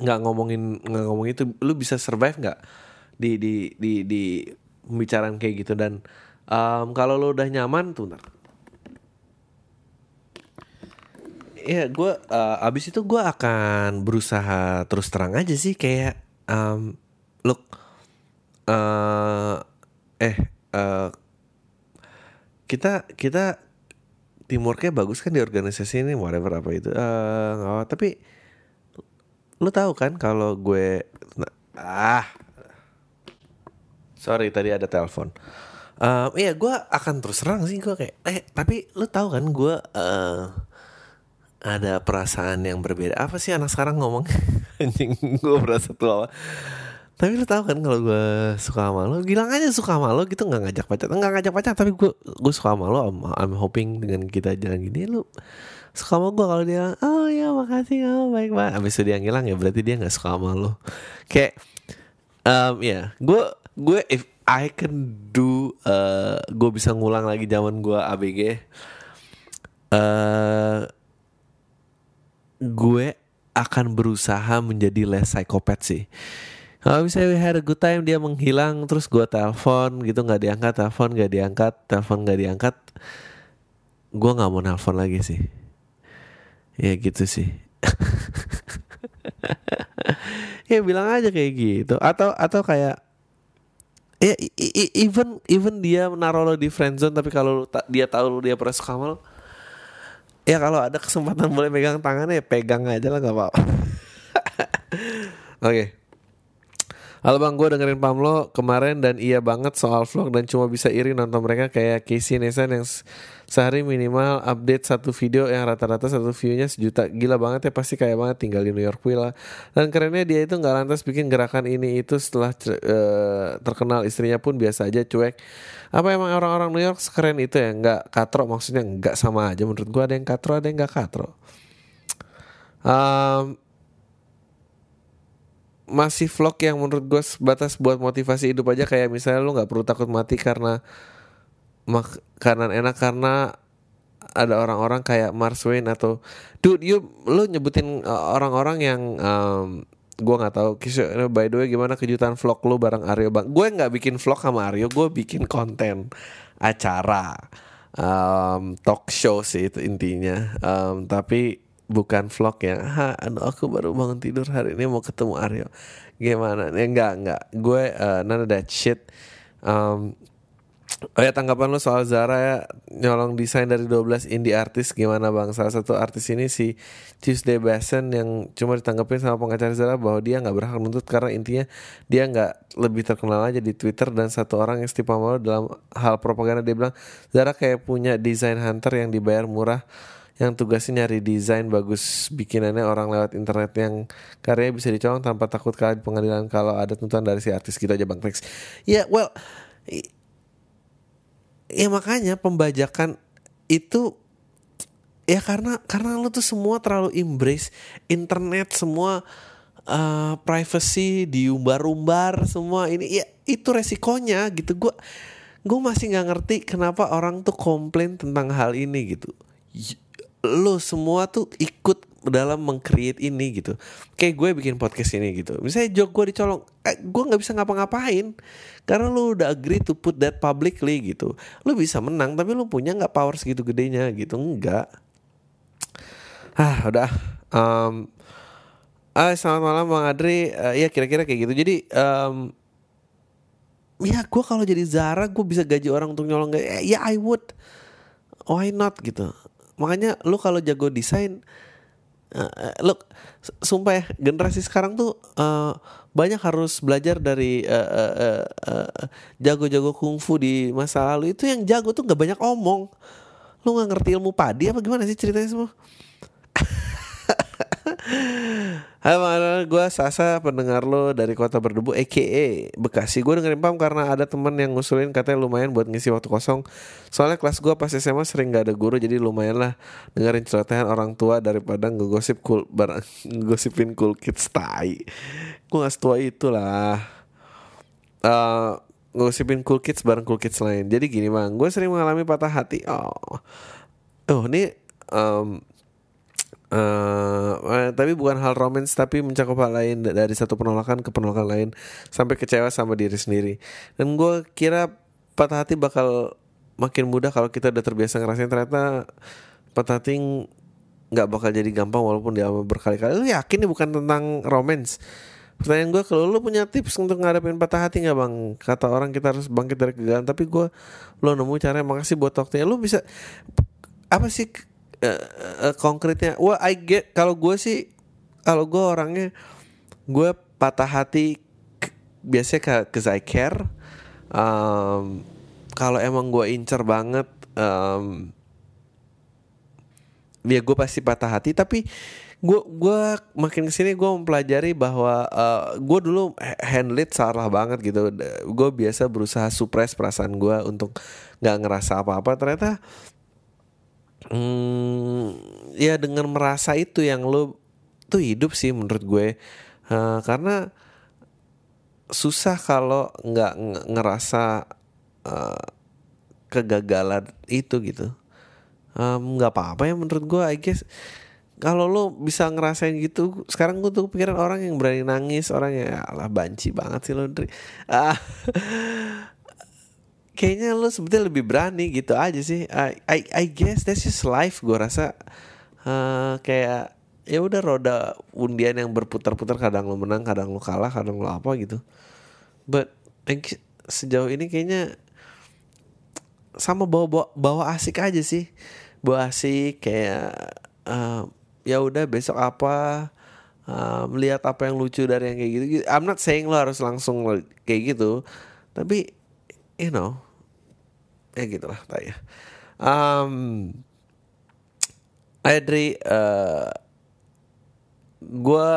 nggak ngomongin nggak ngomong itu lu bisa survive nggak di di di di pembicaraan kayak gitu? Dan um, kalau lu udah nyaman tuh ntar. Ya gue uh, abis itu gue akan berusaha terus terang aja sih kayak um, look uh, eh uh, kita kita teamworknya bagus kan di organisasi ini whatever apa itu uh, tapi lu tahu kan kalau gue ah. Sorry tadi ada telepon. Uh, iya gue akan terus serang sih gue kayak eh tapi lu tahu kan gue uh, ada perasaan yang berbeda. Apa sih anak sekarang ngomong? <laughs> Anjing gue berasa tua. Tapi lu tahu kan kalau gue suka sama lo bilang aja suka sama lo gitu nggak ngajak pacar nggak ngajak pacar tapi gue gue suka sama lo I'm, I'm hoping dengan kita jalan gini lu suka sama gue kalau dia oh ya makasih oh baik banget. Abis itu dia ngilang ya berarti dia nggak suka sama lo kayak um, ya yeah, gue gue if I can do uh, gue bisa ngulang lagi zaman gue ABG uh, gue akan berusaha menjadi less psikopat sih. Kalau misalnya we had a good time dia menghilang terus gue telepon gitu nggak diangkat telepon nggak diangkat telepon nggak diangkat gue nggak mau nelpon lagi sih ya gitu sih. <laughs> Ya bilang aja kayak gitu. Atau atau kayak ya even even dia menaruh lo di friendzone tapi kalau dia tahu lo dia pernah suka lo ya kalau ada kesempatan boleh pegang tangannya ya pegang aja lah nggak apa-apa. <laughs> Oke. okay. Halo bang, gue dengerin Pamlo kemarin dan iya banget soal vlog dan cuma bisa iri nonton mereka kayak Casey Nesan yang sehari minimal update satu video yang rata-rata satu viewnya sejuta. Gila banget ya pasti kayak banget tinggal di New York Villa dan kerennya dia itu nggak lantas bikin gerakan ini itu setelah uh, terkenal istrinya pun biasa aja cuek. Apa emang orang-orang New York sekeren itu ya? Nggak katro maksudnya nggak sama aja menurut gue ada yang katro ada yang nggak katro. Um, masih vlog yang menurut gue sebatas buat motivasi hidup aja. Kayak misalnya lu nggak perlu takut mati karena makanan enak karena ada orang-orang kayak Mars Wayne atau dude you lu nyebutin uh, orang-orang yang um, gue nggak tahu. Kisah by the way gimana kejutan vlog lu bareng Aryo bang? Gue nggak bikin vlog sama Aryo gue bikin konten acara um, talk show sih itu intinya. Um, tapi bukan vlog ya. Ha <laughs> aduh aku baru bangun tidur hari ini mau ketemu Aryo. Gimana? Ya enggak enggak. Gue uh, none of that shit. Um, Oh ya tanggapan lu soal Zara ya nyolong desain dari 12 indie artis gimana bang? Salah satu artis ini si Tuesday Basen yang cuma ditanggapin sama pengacara Zara bahwa dia nggak berhak menuntut karena intinya dia nggak lebih terkenal aja di Twitter dan satu orang yang setiap malu dalam hal propaganda dia bilang Zara kayak punya desain hunter yang dibayar murah yang tugasnya nyari desain bagus bikinannya orang lewat internet yang karyanya bisa dicolong tanpa takut kalah di pengadilan kalau ada tuntutan dari si artis gitu aja bang thanks ya yeah, well ya makanya pembajakan itu ya karena karena lo tuh semua terlalu embrace internet semua uh, privacy diumbar-umbar semua ini ya itu resikonya gitu. Gue gue masih nggak ngerti kenapa orang tuh komplain tentang hal ini gitu lo semua tuh ikut dalam mengcreate ini gitu. Kayak gue bikin podcast ini gitu. Misalnya jok gue dicolong eh, gue nggak bisa ngapa-ngapain. Karena lo udah agree to put that publicly gitu. Lo bisa menang tapi lo punya nggak power segitu gedenya gitu? Enggak ah udah. Um, ah selamat malam bang Adri. Uh, ya kira-kira kayak gitu. Jadi um, ya gue kalau jadi Zara gue bisa gaji orang untuk nyolong gak ya I would. Why not gitu makanya lu kalau jago desain uh, lu sumpah ya generasi sekarang tuh uh, banyak harus belajar dari uh, uh, uh, uh, jago-jago kungfu di masa lalu. Itu yang jago tuh nggak banyak omong. Lu nggak ngerti ilmu padi apa gimana sih ceritanya semua <laughs> Mana gue Sasa pendengar lo dari kota berdebu EKE Bekasi. Gue dengerin Pam karena ada temen yang ngusulin katanya lumayan buat ngisi waktu kosong. Soalnya kelas gue pas SMA sering gak ada guru Jadi lumayan lah dengerin celotehan orang tua daripada ngegosip cool barang <laughs> Ngegosipin cool kids tai. Gue gak setua itu lah uh, Ngegosipin cool kids bareng cool kids lain. Jadi gini bang. Gue sering mengalami patah hati. Oh. Oh ini um, Uh, tapi bukan hal romans tapi mencakup hal lain dari satu penolakan ke penolakan lain sampai kecewa sama diri sendiri. Dan gue kira patah hati bakal makin mudah kalau kita udah terbiasa ngerasain. Ternyata patah hati nggak bakal jadi gampang walaupun dia berkali-kali. Lu yakin ini bukan tentang romans pertanyaan gue kalau lu punya tips untuk ngadepin patah hati nggak bang? Kata orang kita harus bangkit dari kegagalan tapi gue lo nemu caranya. Makasih buat waktunya. Lu bisa apa sih uh, konkretnya wah I get kalau gue sih kalau gue orangnya gue patah hati biasanya ke I care. Um, kalau emang gue incer banget um, ya gue pasti patah hati. Tapi gue gua makin ke sini gue mempelajari bahwa uh, gue dulu handle it salah banget gitu. Gue biasa berusaha suppress perasaan gue untuk nggak ngerasa apa-apa. Ternyata hmm, ya dengan merasa itu yang lo tuh hidup sih menurut gue. Uh, karena susah kalau nggak ngerasa uh, kegagalan itu gitu. Nggak um, apa-apa ya menurut gue I guess. Kalau lo bisa ngerasain gitu sekarang gue tuh pikiran orang yang berani nangis orang yang ya Allah banci banget sih lo ah <laughs> kayaknya lo sebetulnya lebih berani gitu aja sih. I I, I guess that's just life gue rasa. Uh, kayak ya udah roda undian yang berputar-putar kadang lo menang kadang lo kalah kadang lo apa gitu. But sejauh ini kayaknya sama bawa bawa, bawa asik aja sih. Bawa asik kayak uh, ya udah besok apa uh, melihat apa yang lucu dari yang kayak gitu I'm not saying lo harus langsung kayak gitu tapi you know ya gitulah tanya um, Adri uh, gue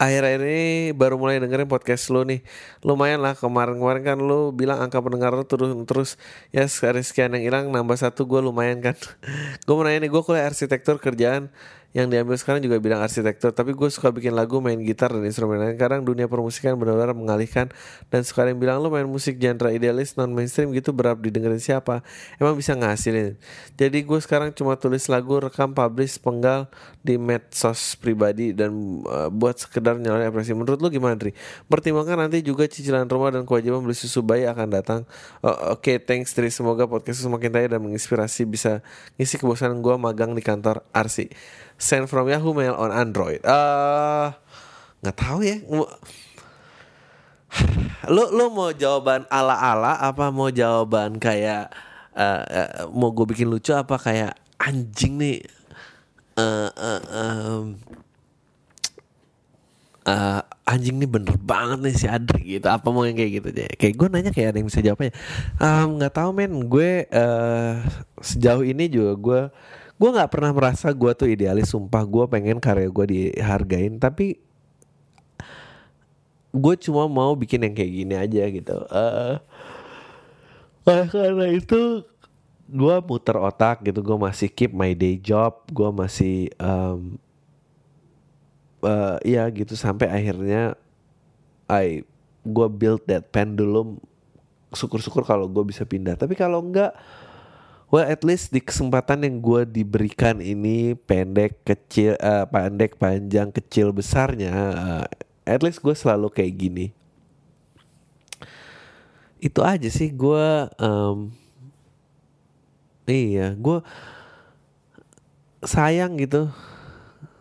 akhir-akhir ini baru mulai dengerin podcast lu nih. Lumayan lah kemarin-kemarin kan lu bilang angka pendengar lu terus terus. Ya sekali sekian yang hilang nambah satu gue lumayan kan. <laughs> Gue mau nanya nih gue kuliah arsitektur kerjaan yang diambil sekarang juga bidang arsitektur. Tapi gue suka bikin lagu main gitar dan instrumen lain. Kadang dunia permusikan benar-benar mengalihkan. Dan suka yang bilang lu main musik genre idealis non mainstream gitu berap didengerin siapa? Emang bisa ngasilin. Jadi gue sekarang cuma tulis lagu rekam publish penggal di medsos pribadi dan uh, buat sekedar nyalain apresiasi menurut lu gimana Dri? pertimbangkan nanti juga cicilan rumah dan kewajiban beli susu bayi akan datang. Uh, oke okay, thanks Dri. Semoga podcast semakin kaya dan menginspirasi bisa ngisi kebosanan gue magang di kantor Arsi send from Yahoo Mail on Android. Uh, nggak tahu ya. Lo <sighs> lo mau jawaban ala-ala apa mau jawaban kayak uh, uh, mau gue bikin lucu apa kayak anjing nih? Uh, uh, um, uh, anjing nih bener banget nih si Adri gitu. Apa mau yang kayak gitu aja? Kayak gue nanya kayak ada yang bisa jawabnya nggak um, tahu men. Gue uh, sejauh ini juga gue gue nggak pernah merasa gue tuh idealis sumpah. Gue pengen karya gue dihargain tapi gue cuma mau bikin yang kayak gini aja gitu. Uh, karena itu gue muter otak gitu. Gue masih keep my day job. Gue masih um, uh, ya gitu. Sampai akhirnya I gue build that pendulum syukur-syukur kalau gue bisa pindah. Tapi kalau enggak well at least di kesempatan yang gue diberikan ini pendek kecil uh, pendek panjang kecil besarnya uh, at least gue selalu kayak gini. Itu aja sih gue um, iya gue sayang gitu.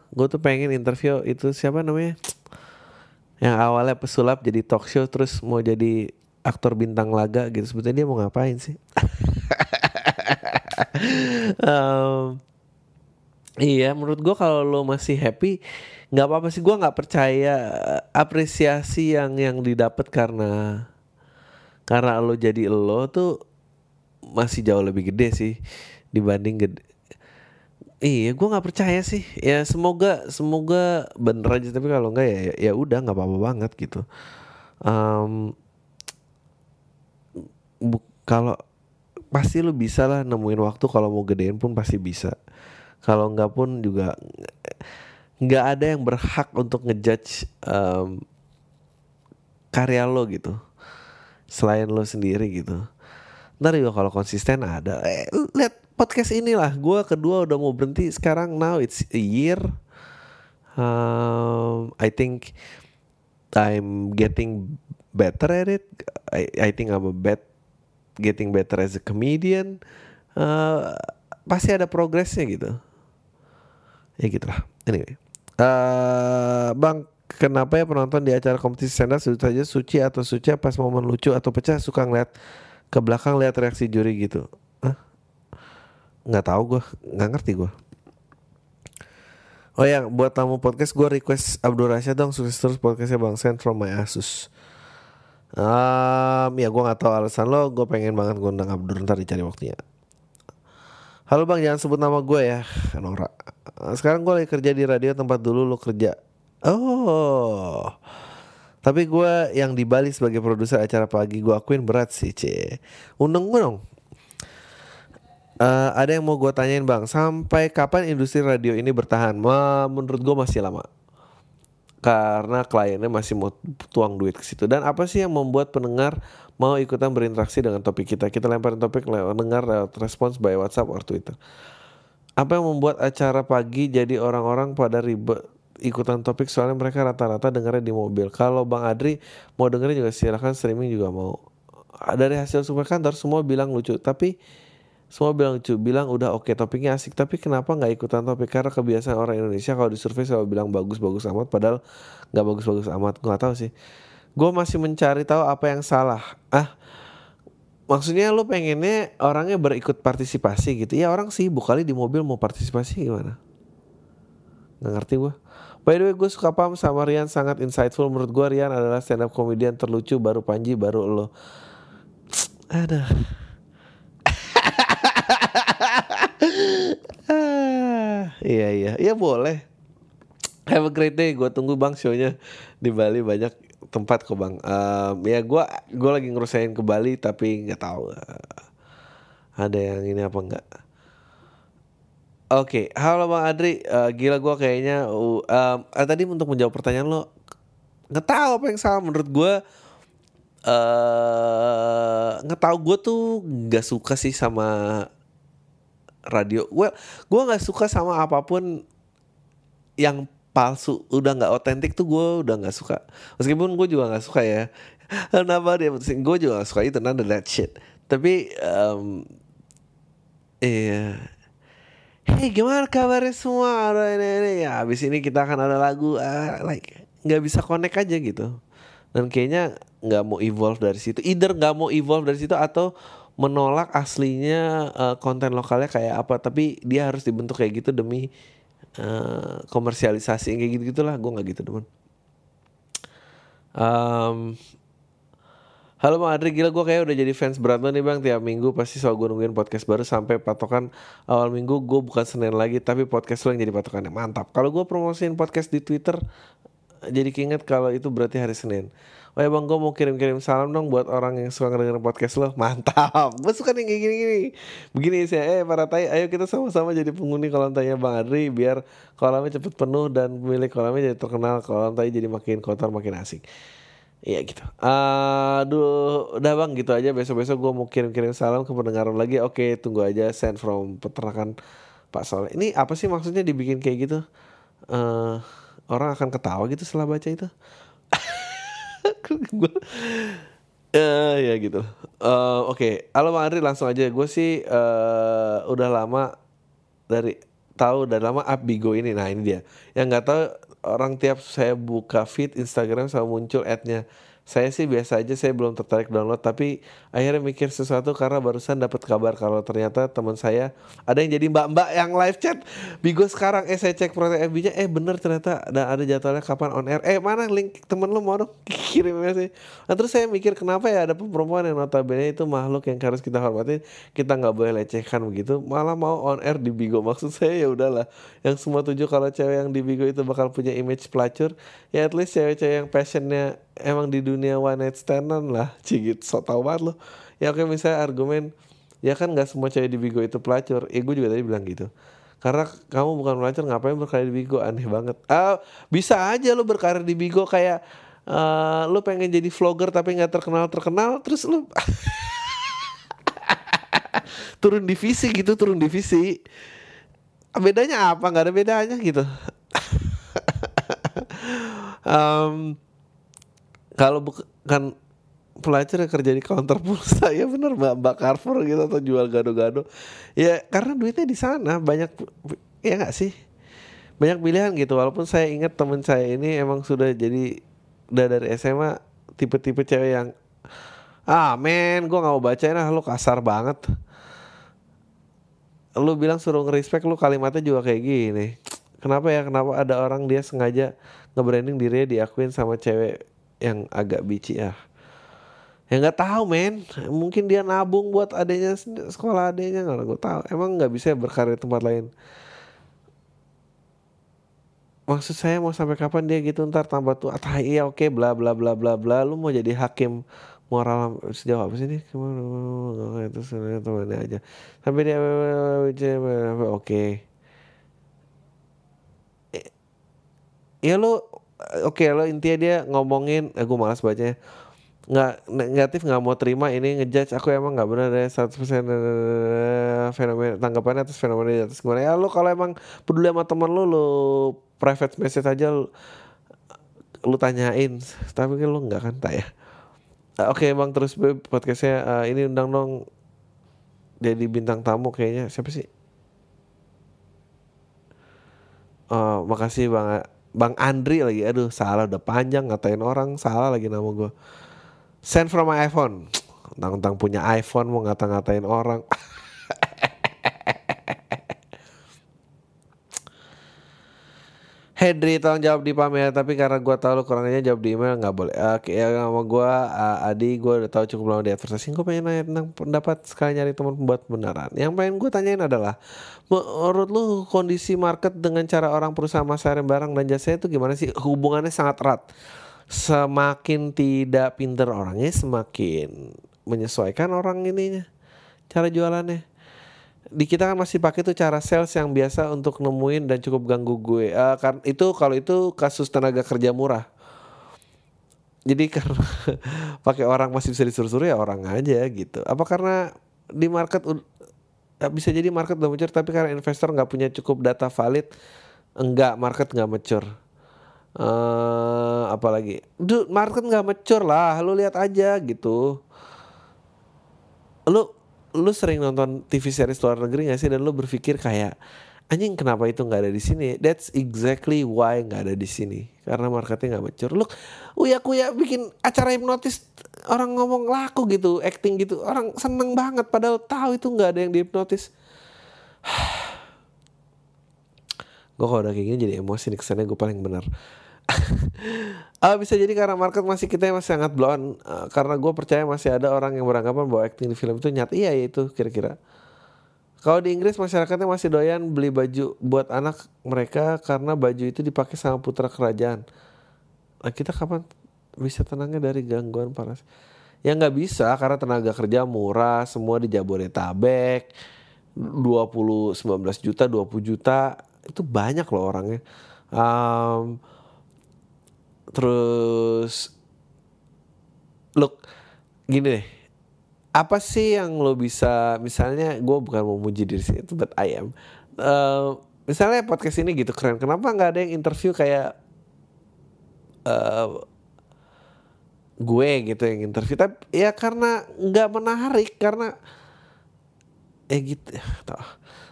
Gue tuh pengen interview itu siapa namanya? Yang awalnya pesulap jadi talk show terus mau jadi aktor bintang laga gitu. Sebetulnya dia mau ngapain sih <laughs> um, iya menurut gue kalau lo masih happy nggak apa-apa sih gue nggak percaya apresiasi yang yang didapat karena karena lo jadi lo tuh masih jauh lebih gede sih dibanding gede Iya, gue nggak percaya sih. Ya semoga semoga bener aja. Tapi kalau enggak ya ya udah nggak apa-apa banget gitu. Um, kalau pasti lu bisa lah nemuin waktu kalau mau gedein pun pasti bisa. Kalau nggak pun juga nggak ada yang berhak untuk ngejudge um, karya lo gitu. Selain lo sendiri gitu. Ntar juga kalau konsisten ada. Eh, lihat podcast inilah. Gue kedua udah mau berhenti. Sekarang now it's a year. Um, I think I'm getting better at it. I I think I'm a bet getting better as a comedian uh, pasti ada progresnya gitu. Ya gitulah. Anyway. Uh, bang kenapa ya penonton di acara kompetisi stand up saja suci atau suci pas momen lucu atau pecah suka ngeliat ke belakang lihat reaksi juri gitu? Hah? nggak tahu gue nggak ngerti gue Oh ya, buat tamu podcast gue request Abdul Rasyad dong sukses terus podcastnya Bang Send from my Asus. Um, ya gue gak tahu alasan lo Gue pengen banget ngundang Abdur Ntar dicari waktunya. Halo bang jangan sebut nama gue ya Nora. Sekarang gue lagi kerja di radio tempat dulu lo kerja. Oh. Tapi gue yang di Bali sebagai produser acara pagi Gue akuin berat sih C Undang gue dong. Uh, Ada yang mau gue tanyain bang. Sampai kapan industri radio ini bertahan? Menurut gue masih lama karena kliennya masih mau tuang duit ke situ. Dan apa sih yang membuat pendengar mau ikutan berinteraksi dengan topik kita? Kita lemparin topik lewat dengar lewat respons by WhatsApp atau Twitter. Apa yang membuat acara pagi jadi orang-orang pada ribet ikutan topik soalnya mereka rata-rata dengarnya di mobil. Kalau Bang Adri mau dengerin juga silahkan streaming juga mau. Dari hasil super kantor semua bilang lucu, tapi Semua bilang lucu, bilang udah oke topiknya asik, tapi kenapa nggak ikutan topik? Karena kebiasaan orang Indonesia kalau disurvei selalu bilang bagus-bagus amat, padahal nggak bagus-bagus amat. Gue nggak tahu sih. Gue masih mencari tahu apa yang salah. Ah, maksudnya lu pengennya orangnya berikut partisipasi gitu. Ya orang sih kali di mobil mau partisipasi gimana? Nggak ngerti gue. By the way gue suka paham sama Rian sangat insightful Menurut gue Rian adalah stand up comedian terlucu Baru Panji baru lo Ada Iya iya. Iya boleh. Have a great day. Gue tunggu bang shownya Di Bali. Banyak tempat kok bang. Um, Ya gue gue lagi ngerusain ke Bali Tapi nggak tahu uh, Ada yang ini apa enggak Oke, okay. halo Bang Adri, uh, gila gue kayaknya uh, um, uh, tadi untuk menjawab pertanyaan lo nggak tahu apa yang salah menurut gue uh, nggak tahu gue tuh nggak suka sih sama radio. Well, gue nggak suka sama apa pun yang palsu, udah nggak otentik tuh gue udah nggak suka. Meskipun gue juga nggak suka ya. <laughs> Kenapa dia gue juga gak suka itu of that shit. Tapi um, iya Hey gimana kabarnya semua ini, ini. ya abis ini kita akan ada lagu uh, like nggak bisa connect aja gitu dan kayaknya nggak mau evolve dari situ either nggak mau evolve dari situ atau menolak aslinya uh, konten lokalnya kayak apa tapi dia harus dibentuk kayak gitu demi uh, komersialisasi kayak gitu gitulah gue nggak gitu teman. Um, Halo Bang Adri, gila gue kayak udah jadi fans berat nih bang. Tiap minggu pasti selalu gue nungguin podcast baru Sampai patokan awal minggu gue bukan Senin lagi Tapi podcast lo yang jadi patokannya, mantap. Kalau gue promosiin podcast di Twitter Jadi keinget kalau itu berarti hari Senin Oh ya bang, gue mau kirim-kirim salam dong buat orang yang suka ngedenger podcast lo Mantap, gue suka nih kayak gini-gini Begini sih, eh para tai, ayo kita sama-sama jadi penghuni kolam tanya Bang Adri Biar kolamnya cepet penuh dan pemilik kolamnya jadi terkenal Kolam tai jadi makin kotor, makin asik Iya gitu. Aduh, udah bang gitu aja. Besok-besok gue mau kirim-kirim salam ke pendengar lagi. Oke, tunggu aja send from peternakan Pak Soleh. Ini apa sih maksudnya dibikin kayak gitu? Uh, orang akan ketawa gitu setelah baca itu. <laughs> gue uh, ya gitu. Uh, Oke, okay. halo Bang Andri langsung aja. Gue sih uh, udah lama dari tahu udah lama up Bigo ini. Nah ini dia. Yang nggak tahu orang tiap saya buka feed Instagram selalu muncul adnya saya sih biasa aja saya belum tertarik download tapi akhirnya mikir sesuatu karena barusan dapat kabar kalau ternyata teman saya ada yang jadi mbak-mbak yang live chat. Bigo sekarang eh saya cek profil FB-nya eh bener ternyata ada ada jadwalnya kapan on air. Eh mana link temen lo mau dong kirim sih. Nah, terus saya mikir kenapa ya ada perempuan yang notabene itu makhluk yang harus kita hormati kita nggak boleh lecehkan begitu malah mau on air di Bigo. <laughs> Maksud saya ya udahlah. Yang semua tujuh kalau cewek yang di Bigo itu bakal punya image pelacur ya at least cewek-cewek yang passionnya emang di dunia one night standan lah. <laughs> Cigit so tau banget lo ya oke misalnya argumen ya kan nggak semua cewek di Bigo itu pelacur. Ya gue juga tadi bilang gitu. Karena kamu bukan pelacur ngapain berkarir di Bigo aneh banget. Ah bisa aja lo berkarir di Bigo kayak uh, lo pengen jadi vlogger tapi nggak terkenal terkenal terus lo <laughs> turun divisi gitu turun divisi. Bedanya apa? Nggak ada bedanya gitu. <laughs> Um, kalau bukan pelacur yang kerja di counter pulsa <laughs> ya bener mbak mbak Carrefour gitu atau jual gado-gado. Ya karena duitnya di sana banyak ya nggak sih? Banyak pilihan gitu walaupun saya ingat temen saya ini emang sudah jadi udah dari SMA tipe-tipe cewek yang ah men gue nggak mau bacain ah lo kasar banget. Lu bilang suruh ngerespek lu kalimatnya juga kayak gini. Kenapa ya? Kenapa ada orang dia sengaja nge-branding dirinya diakuin sama cewek yang agak bici ya ya nggak tahu men. Mungkin dia nabung buat adanya sekolah adanya nggak gue tahu. Emang nggak bisa berkarir di tempat lain? Maksud saya mau sampai kapan dia gitu ntar tambah tuh ah iya oke okay, bla bla bla bla bla. Lu mau jadi hakim moral sejauh apa sih nih itu sebenarnya temannya aja. Sampai dia oke. Ya lu oke okay, lo intinya dia ngomongin eh, gue malas bacanya. Nggak negatif nggak mau terima ini ngejudge aku emang nggak benar deh satu persen fenomena tanggapannya atas fenomena di atas gimana. Ya lo kalau emang peduli sama teman lo lo private message aja lo, lo tanyain. Tapi kan lo nggak kan tak ya? Oke okay, bang terus podcastnya uh, ini undang dong. Jadi bintang tamu kayaknya siapa sih? Oh, makasih bang Bang Andri lagi Aduh salah udah panjang ngatain orang Salah lagi nama gue Send from my iPhone. Tentang-tentang punya iPhone Mau ngata-ngatain orang <laughs> Hedri tolong jawab di pamer tapi karena gue tahu lo kurangnya jawab di email nggak boleh. Oke ya sama gue uh, Adi gue udah tahu cukup lama di advertising. Gue pengen nanya tentang pendapat sekali nyari teman pembuat benaran. Yang pengen gue tanyain adalah menurut lu kondisi market dengan cara orang perusahaan masarin barang dan jasa itu gimana sih? Hubungannya sangat erat. Semakin tidak pinter orangnya semakin menyesuaikan orang ininya cara jualannya di kita kan masih pakai tuh cara sales yang biasa untuk nemuin dan cukup ganggu gue. Uh, kan itu kalau itu kasus tenaga kerja murah. Jadi <laughs> karena pakai orang masih bisa disuruh-suruh ya orang aja gitu. Apa karena di market uh, bisa jadi market udah mature tapi karena investor nggak punya cukup data valid, enggak market nggak mature. Uh, apalagi, dude market nggak mature lah, lu lihat aja gitu. Lu lu sering nonton TV series luar negeri gak sih? Dan lu berpikir kayak anjing kenapa itu nggak ada di sini that's exactly why nggak ada di sini. Karena marketnya nggak mature. Lu uya kuya bikin acara hipnotis orang ngomong laku gitu acting gitu orang seneng banget padahal tahu itu nggak ada yang dihipnotis. <sighs> Gue kalau udah kayak gini jadi emosi nih kesannya gue paling benar uh, <laughs> bisa jadi karena market masih kita masih sangat blown. Uh, karena gue percaya masih ada orang yang beranggapan bahwa acting di film itu nyata iya itu kira-kira. Kalau di Inggris masyarakatnya masih doyan beli baju buat anak mereka karena baju itu dipakai sama putra kerajaan. Nah, kita kapan bisa tenangnya dari gangguan panas ya nggak bisa karena tenaga kerja murah semua di Jabodetabek 20 19 juta 20 juta. Itu banyak loh orangnya. Um, terus look gini deh. Apa sih yang lo bisa misalnya gue bukan mau muji diri sih itu but I am. Uh, misalnya podcast ini gitu keren. Kenapa nggak ada yang interview kayak uh, gue gitu yang interview? Tapi ya karena nggak menarik karena eh gitu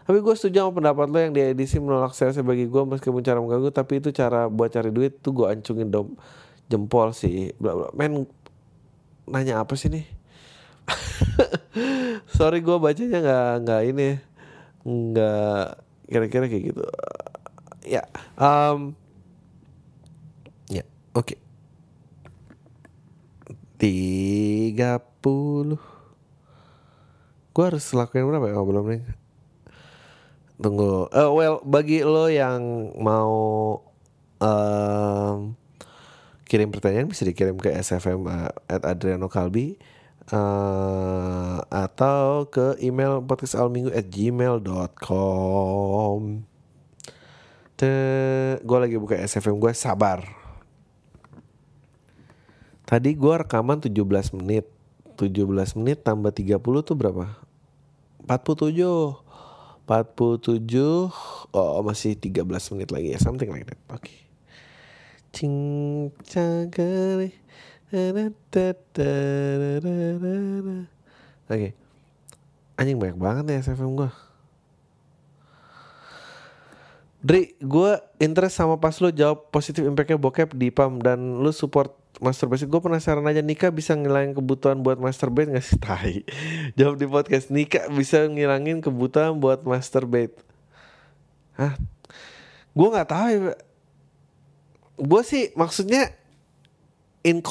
tapi gue setuju sama pendapat lo yang di edisi menolak saya sebagai gue meskipun cara mengganggu tapi itu cara buat cari duit tuh gue ancungin dom jempol sih. Bla bla. Men nanya apa sih nih? <laughs> Sorry gue bacanya nggak nggak ini nggak kira-kira kayak gitu. Ya, um, ya, oke. Okay. Tiga puluh. Gue harus lakuin berapa ya? Oh, belum nih. Tunggu. Uh, well, bagi lo yang mau um, kirim pertanyaan bisa dikirim ke sfm uh, at Adriano Kalbi uh, atau ke email podcastalminggu at gmail.com gue lagi buka SFM gue sabar Tadi gue rekaman 17 menit 17 menit tambah 30 tuh berapa? 47 47 oh masih 13 menit lagi ya something like that oke okay. oke okay. anjing banyak banget ya SFM gue Dri, gue interest sama pas lu jawab positif impactnya bokep di PAM dan lu support masturbasi gue penasaran aja nikah bisa ngilangin kebutuhan buat masturbate gak sih? <laughs> Tai. Jawab di podcast nikah bisa ngilangin kebutuhan buat masturbate Hah? Gue nggak tahu ya gue sih maksudnya in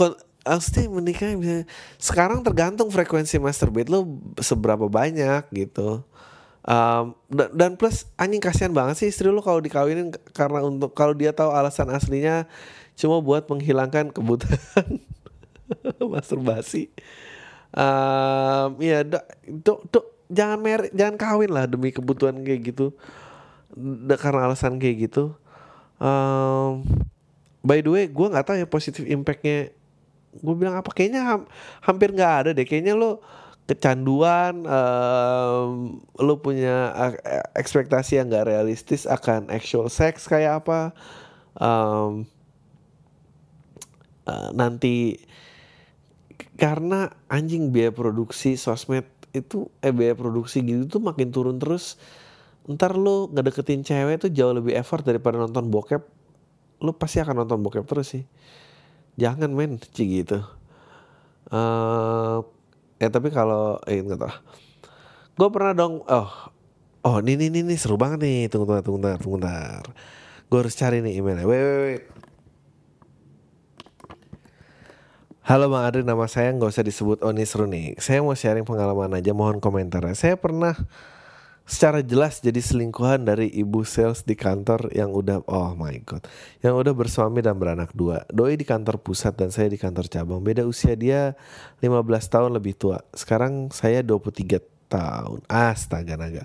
pasti menikah bisa sekarang tergantung frekuensi masturbate lo seberapa banyak gitu. Um, dan, plus anjing kasihan banget sih istri lo kalau dikawinin karena untuk kalau dia tahu alasan aslinya cuma buat menghilangkan kebutuhan <laughs> masturbasi. Um, ya, tuh, tuh jangan mer jangan kawin lah demi kebutuhan kayak gitu. Da, karena alasan kayak gitu. Um, by the way, gue nggak tahu ya positif impactnya. Gue bilang apa? Kayaknya ha hampir nggak ada deh. Kayaknya lo kecanduan, um, lo punya ekspektasi yang gak realistis akan actual sex kayak apa. Um, uh, nanti karena anjing biaya produksi sosmed itu eh biaya produksi gitu tuh makin turun terus ntar lu ngedeketin cewek tuh jauh lebih effort daripada nonton bokep lu pasti akan nonton bokep terus sih jangan men cie gitu uh, eh tapi kalau eh nggak tahu gue pernah dong oh oh ini ini ini seru banget nih tunggu tunggu tunggu tunggu tunggu tunggu gue harus cari nih emailnya wait wait wait Halo Bang Adri, nama saya nggak usah disebut Oni seru nih. Saya mau sharing pengalaman aja, mohon komentarnya. Saya pernah secara jelas jadi selingkuhan dari ibu sales di kantor yang udah oh my god, yang udah bersuami dan beranak dua. Doi di kantor pusat dan saya di kantor cabang. Beda usia dia 15 tahun lebih tua. Sekarang saya 23 tahun. Astaga naga.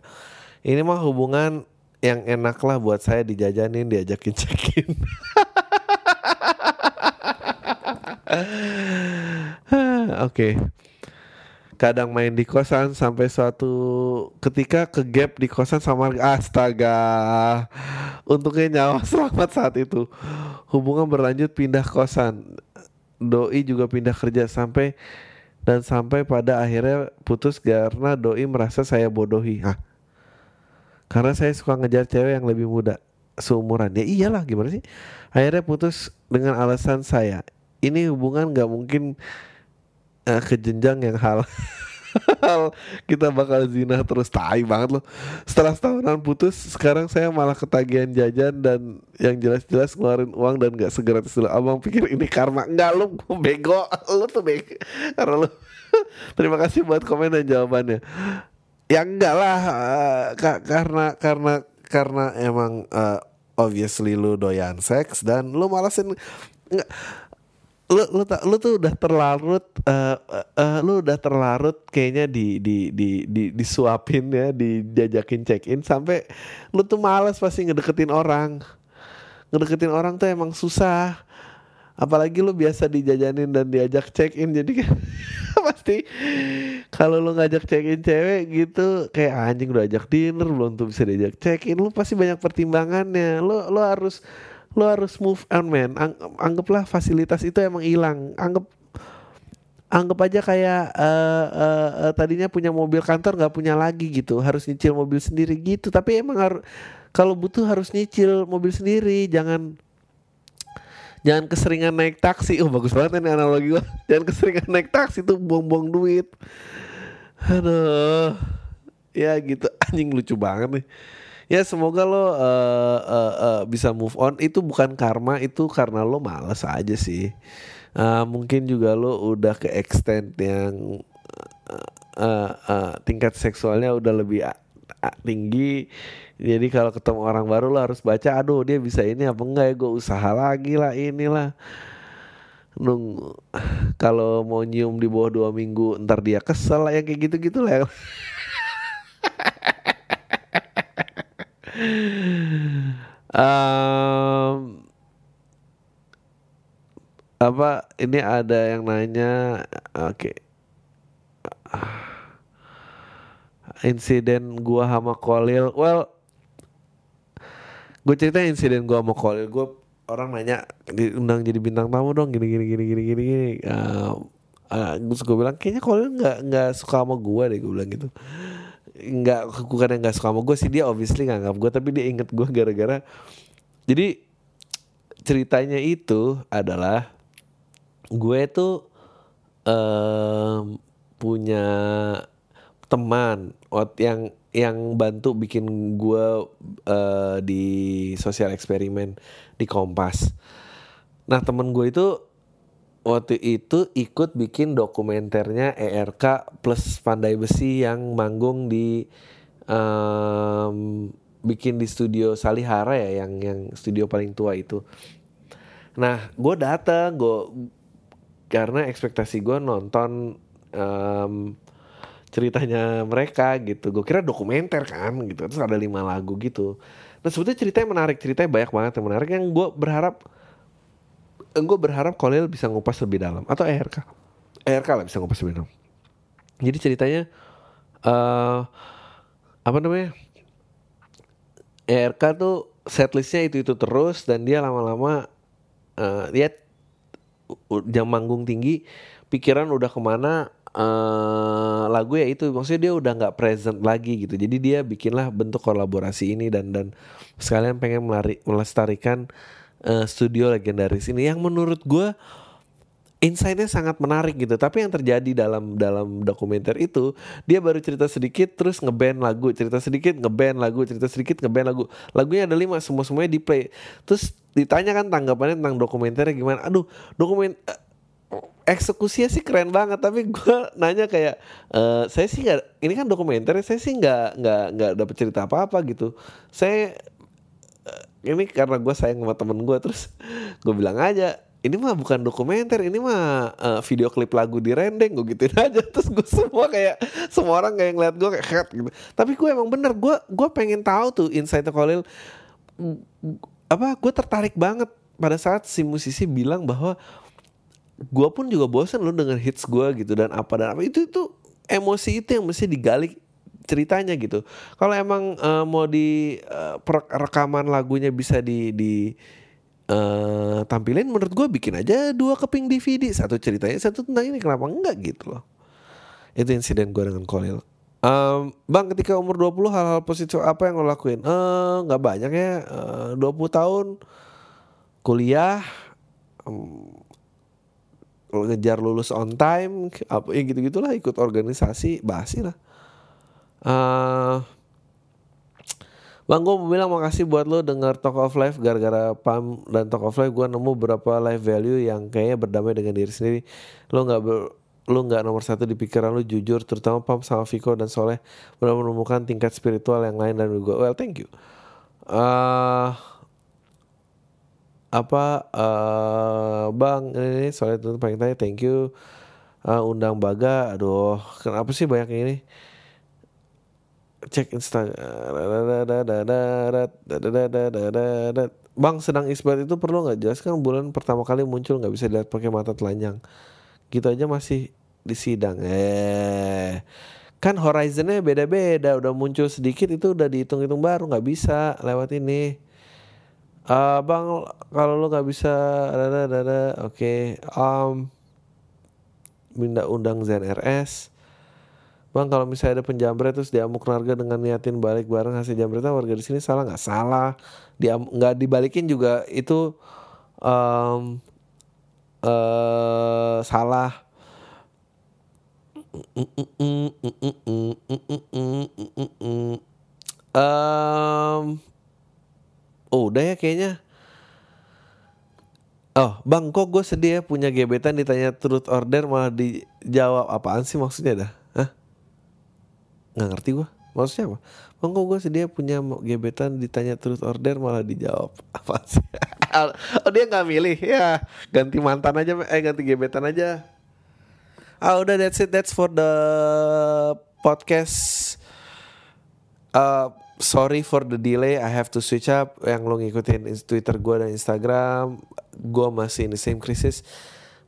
Ini mah hubungan yang enak lah buat saya dijajanin, diajakin cekin. <laughs> <laughs> Oke. Okay. Kadang main di kosan sampai suatu ketika ke gap di kosan sama astaga. Untungnya nyawa <laughs> selamat saat itu. Hubungan berlanjut pindah kosan. Doi juga pindah kerja sampai dan sampai pada akhirnya putus karena doi merasa saya bodohi. Hah? Karena saya suka ngejar cewek yang lebih muda seumuran. Ya iyalah gimana sih? Akhirnya putus dengan alasan saya ini hubungan nggak mungkin uh, ke jenjang yang hal <laughs> kita bakal zina terus. Tai banget loh. Setelah setahunan putus sekarang saya malah ketagihan jajan dan yang jelas-jelas ngeluarin uang dan gak segera dulu. Abang pikir ini karma. Enggak lu bego. Lu tuh bego. Karena lu. <laughs> Terima kasih buat komen dan jawabannya. Ya enggak lah uh, karena karena karena emang uh, obviously lu doyan seks dan lu malasin enggak lu lu lu tuh udah terlarut uh, uh, lu udah terlarut kayaknya di di di di disuapin ya dijajakin check in sampai lu tuh malas pasti ngedeketin orang. Ngedeketin orang tuh emang susah. Apalagi lu biasa dijajanin dan diajak check in jadi kan <laughs> pasti kalau lu ngajak check in cewek gitu kayak anjing udah ajak dinner belum tuh bisa diajak check in lu pasti banyak pertimbangannya. Lu lu harus lo harus move on man Ang anggaplah fasilitas itu emang hilang. Anggap anggap aja kayak uh, uh, uh, tadinya punya mobil kantor nggak punya lagi gitu. Harus nyicil mobil sendiri gitu. Tapi emang kalau butuh harus nyicil mobil sendiri. Jangan jangan keseringan naik taksi. Oh bagus banget ini analogi gua. <laughs> Jangan keseringan naik taksi tuh buang-buang duit. Aduh. Ya gitu. <laughs> Anjing lucu banget nih ya semoga lo uh, uh, uh, bisa move on. Itu bukan karma itu karena lo males aja sih. Uh, mungkin juga lo udah ke extent yang uh, uh, uh, tingkat seksualnya udah lebih tinggi. Jadi kalau ketemu orang baru lo harus baca aduh dia bisa ini apa enggak ya? Gue usaha lagi lah inilah. Nung kalau mau nyium di bawah dua minggu ntar dia kesel lah yang kayak gitu gitu lah <laughs> um, apa ini ada yang nanya oke. Okay. insiden gua sama Kolil well gue cerita insiden gua sama Kolil gue orang nanya diundang jadi bintang tamu dong gini gini gini gini gini gini. Uh, uh, gue bilang kayaknya Kolil nggak nggak suka sama gue deh gue bilang gitu nggak bukan yang nggak suka sama gue sih dia obviously nganggap gue tapi dia inget gue gara-gara jadi ceritanya itu adalah gue tuh um, punya teman yang yang bantu bikin gue uh, di sosial eksperimen di Kompas. Nah temen gue itu waktu itu ikut bikin dokumenternya ERK plus Pandai Besi yang manggung di um, bikin di studio Salihara ya yang yang studio paling tua itu. Nah, gue dateng, gue karena ekspektasi gue nonton um, ceritanya mereka gitu. Gue kira dokumenter kan gitu. Terus ada lima lagu gitu. Nah sebetulnya ceritanya menarik, ceritanya banyak banget yang menarik. Yang gue berharap gue berharap Kolil bisa ngupas lebih dalam. Atau ERK ERK lah bisa ngupas lebih dalam. Jadi ceritanya uh, apa namanya? ERK tuh setlistnya itu itu terus dan dia lama-lama uh, jam manggung tinggi pikiran udah ke mana uh, lagu ya itu. Maksudnya dia udah nggak present lagi gitu. Jadi dia bikinlah bentuk kolaborasi ini dan dan sekalian pengen melari, melestarikan uh, studio legendaris ini yang menurut gue insightnya sangat menarik gitu. Tapi yang terjadi dalam dalam dokumenter itu dia baru cerita sedikit terus ngeband lagu cerita sedikit ngeband lagu cerita sedikit ngeband lagu. Lagunya ada lima semua semuanya di play terus ditanya kan tanggapannya tentang dokumenternya gimana. Aduh dokumen uh, eksekusinya sih keren banget tapi gue <laughs> nanya kayak uh, saya sih nggak ini kan dokumenter saya sih nggak nggak nggak dapet cerita apa apa gitu. Saya ini karena gue sayang sama temen gue terus gue bilang aja ini mah bukan dokumenter ini mah uh, video klip lagu di rendeng gue gituin aja. <laughs> Terus gue semua kayak semua orang kayak ngeliat gue kayak head gitu. Tapi gue emang bener gue gue pengen tahu tuh insight Kolil apa gue tertarik banget pada saat si musisi bilang bahwa gue pun juga bosan loh dengan hits gue gitu dan apa dan apa. Itu itu emosi itu yang mesti digali ceritanya gitu. Kalau emang uh, mau di uh, rekaman lagunya bisa di di uh, tampilin menurut gue bikin aja dua keping DVD satu ceritanya satu tentang ini. Kenapa enggak gitu loh? Itu insiden gue dengan Kolil um, Bang ketika umur 20 hal-hal positif apa yang lo lakuin? Uh, nggak banyak ya. Uh, 20 tahun kuliah um, ngejar lulus on time apa ya gitu gitulah ikut organisasi basi lah uh, Bang gue mau bilang makasih buat lo denger Talk of Life gara-gara Pam dan Talk of Life gue nemu beberapa life value yang kayaknya berdamai dengan diri sendiri. Lo nggak lo nggak nomor satu di pikiran lo jujur terutama Pam sama Viko dan Soleh benar menemukan tingkat spiritual yang lain dan gue well thank you. Uh, apa uh, bang ini soalnya itu paling tanya thank you uh, undang baga aduh kenapa sih banyak ini cek Instagram. Bang sedang isbat itu perlu nggak jelaskan bulan pertama kali muncul nggak bisa dilihat pakai mata telanjang. Gitu aja masih di sidang. Eh kan horizonnya beda-beda udah muncul sedikit itu udah dihitung-hitung baru nggak bisa lewat ini. Uh, bang kalau lo nggak bisa ada ada oke okay. um, minta undang ZRS Bang kalau misalnya ada penjamret terus diamuk narga dengan niatin balik bareng hasil jambretnya warga di sini salah nggak? Salah. Dia nggak dibalikin juga itu um, uh, salah. Um, oh, udah ya kayaknya. Oh, bang, kok gue sedih ya punya gebetan ditanya truth order malah dijawab. Apaan sih maksudnya dah? Nggak ngerti gue maksudnya apa? Bang kok gue sedia punya gebetan ditanya terus order malah dijawab. <laughs> Apa sih? oh dia nggak milih. Ya ganti mantan aja eh ganti gebetan aja. Ah udah that's it. That's for the podcast. Uh, sorry for the delay. I have to switch up. Yang lo ngikutin Twitter gue dan Instagram gue masih in the same crisis.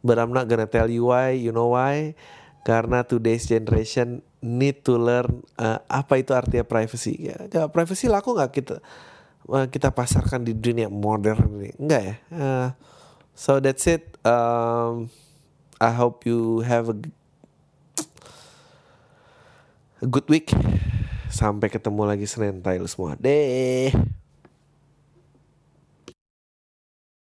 But I'm not gonna tell you why. You know why? Karena today's generation need to learn uh, apa itu artinya privacy. Ya, ya privacy laku nggak kita uh, kita pasarkan di dunia modern ini? Enggak ya. Uh, so that's it. Um, I hope you have a, a good week. Sampai ketemu lagi Senin, Tail semua. Deh.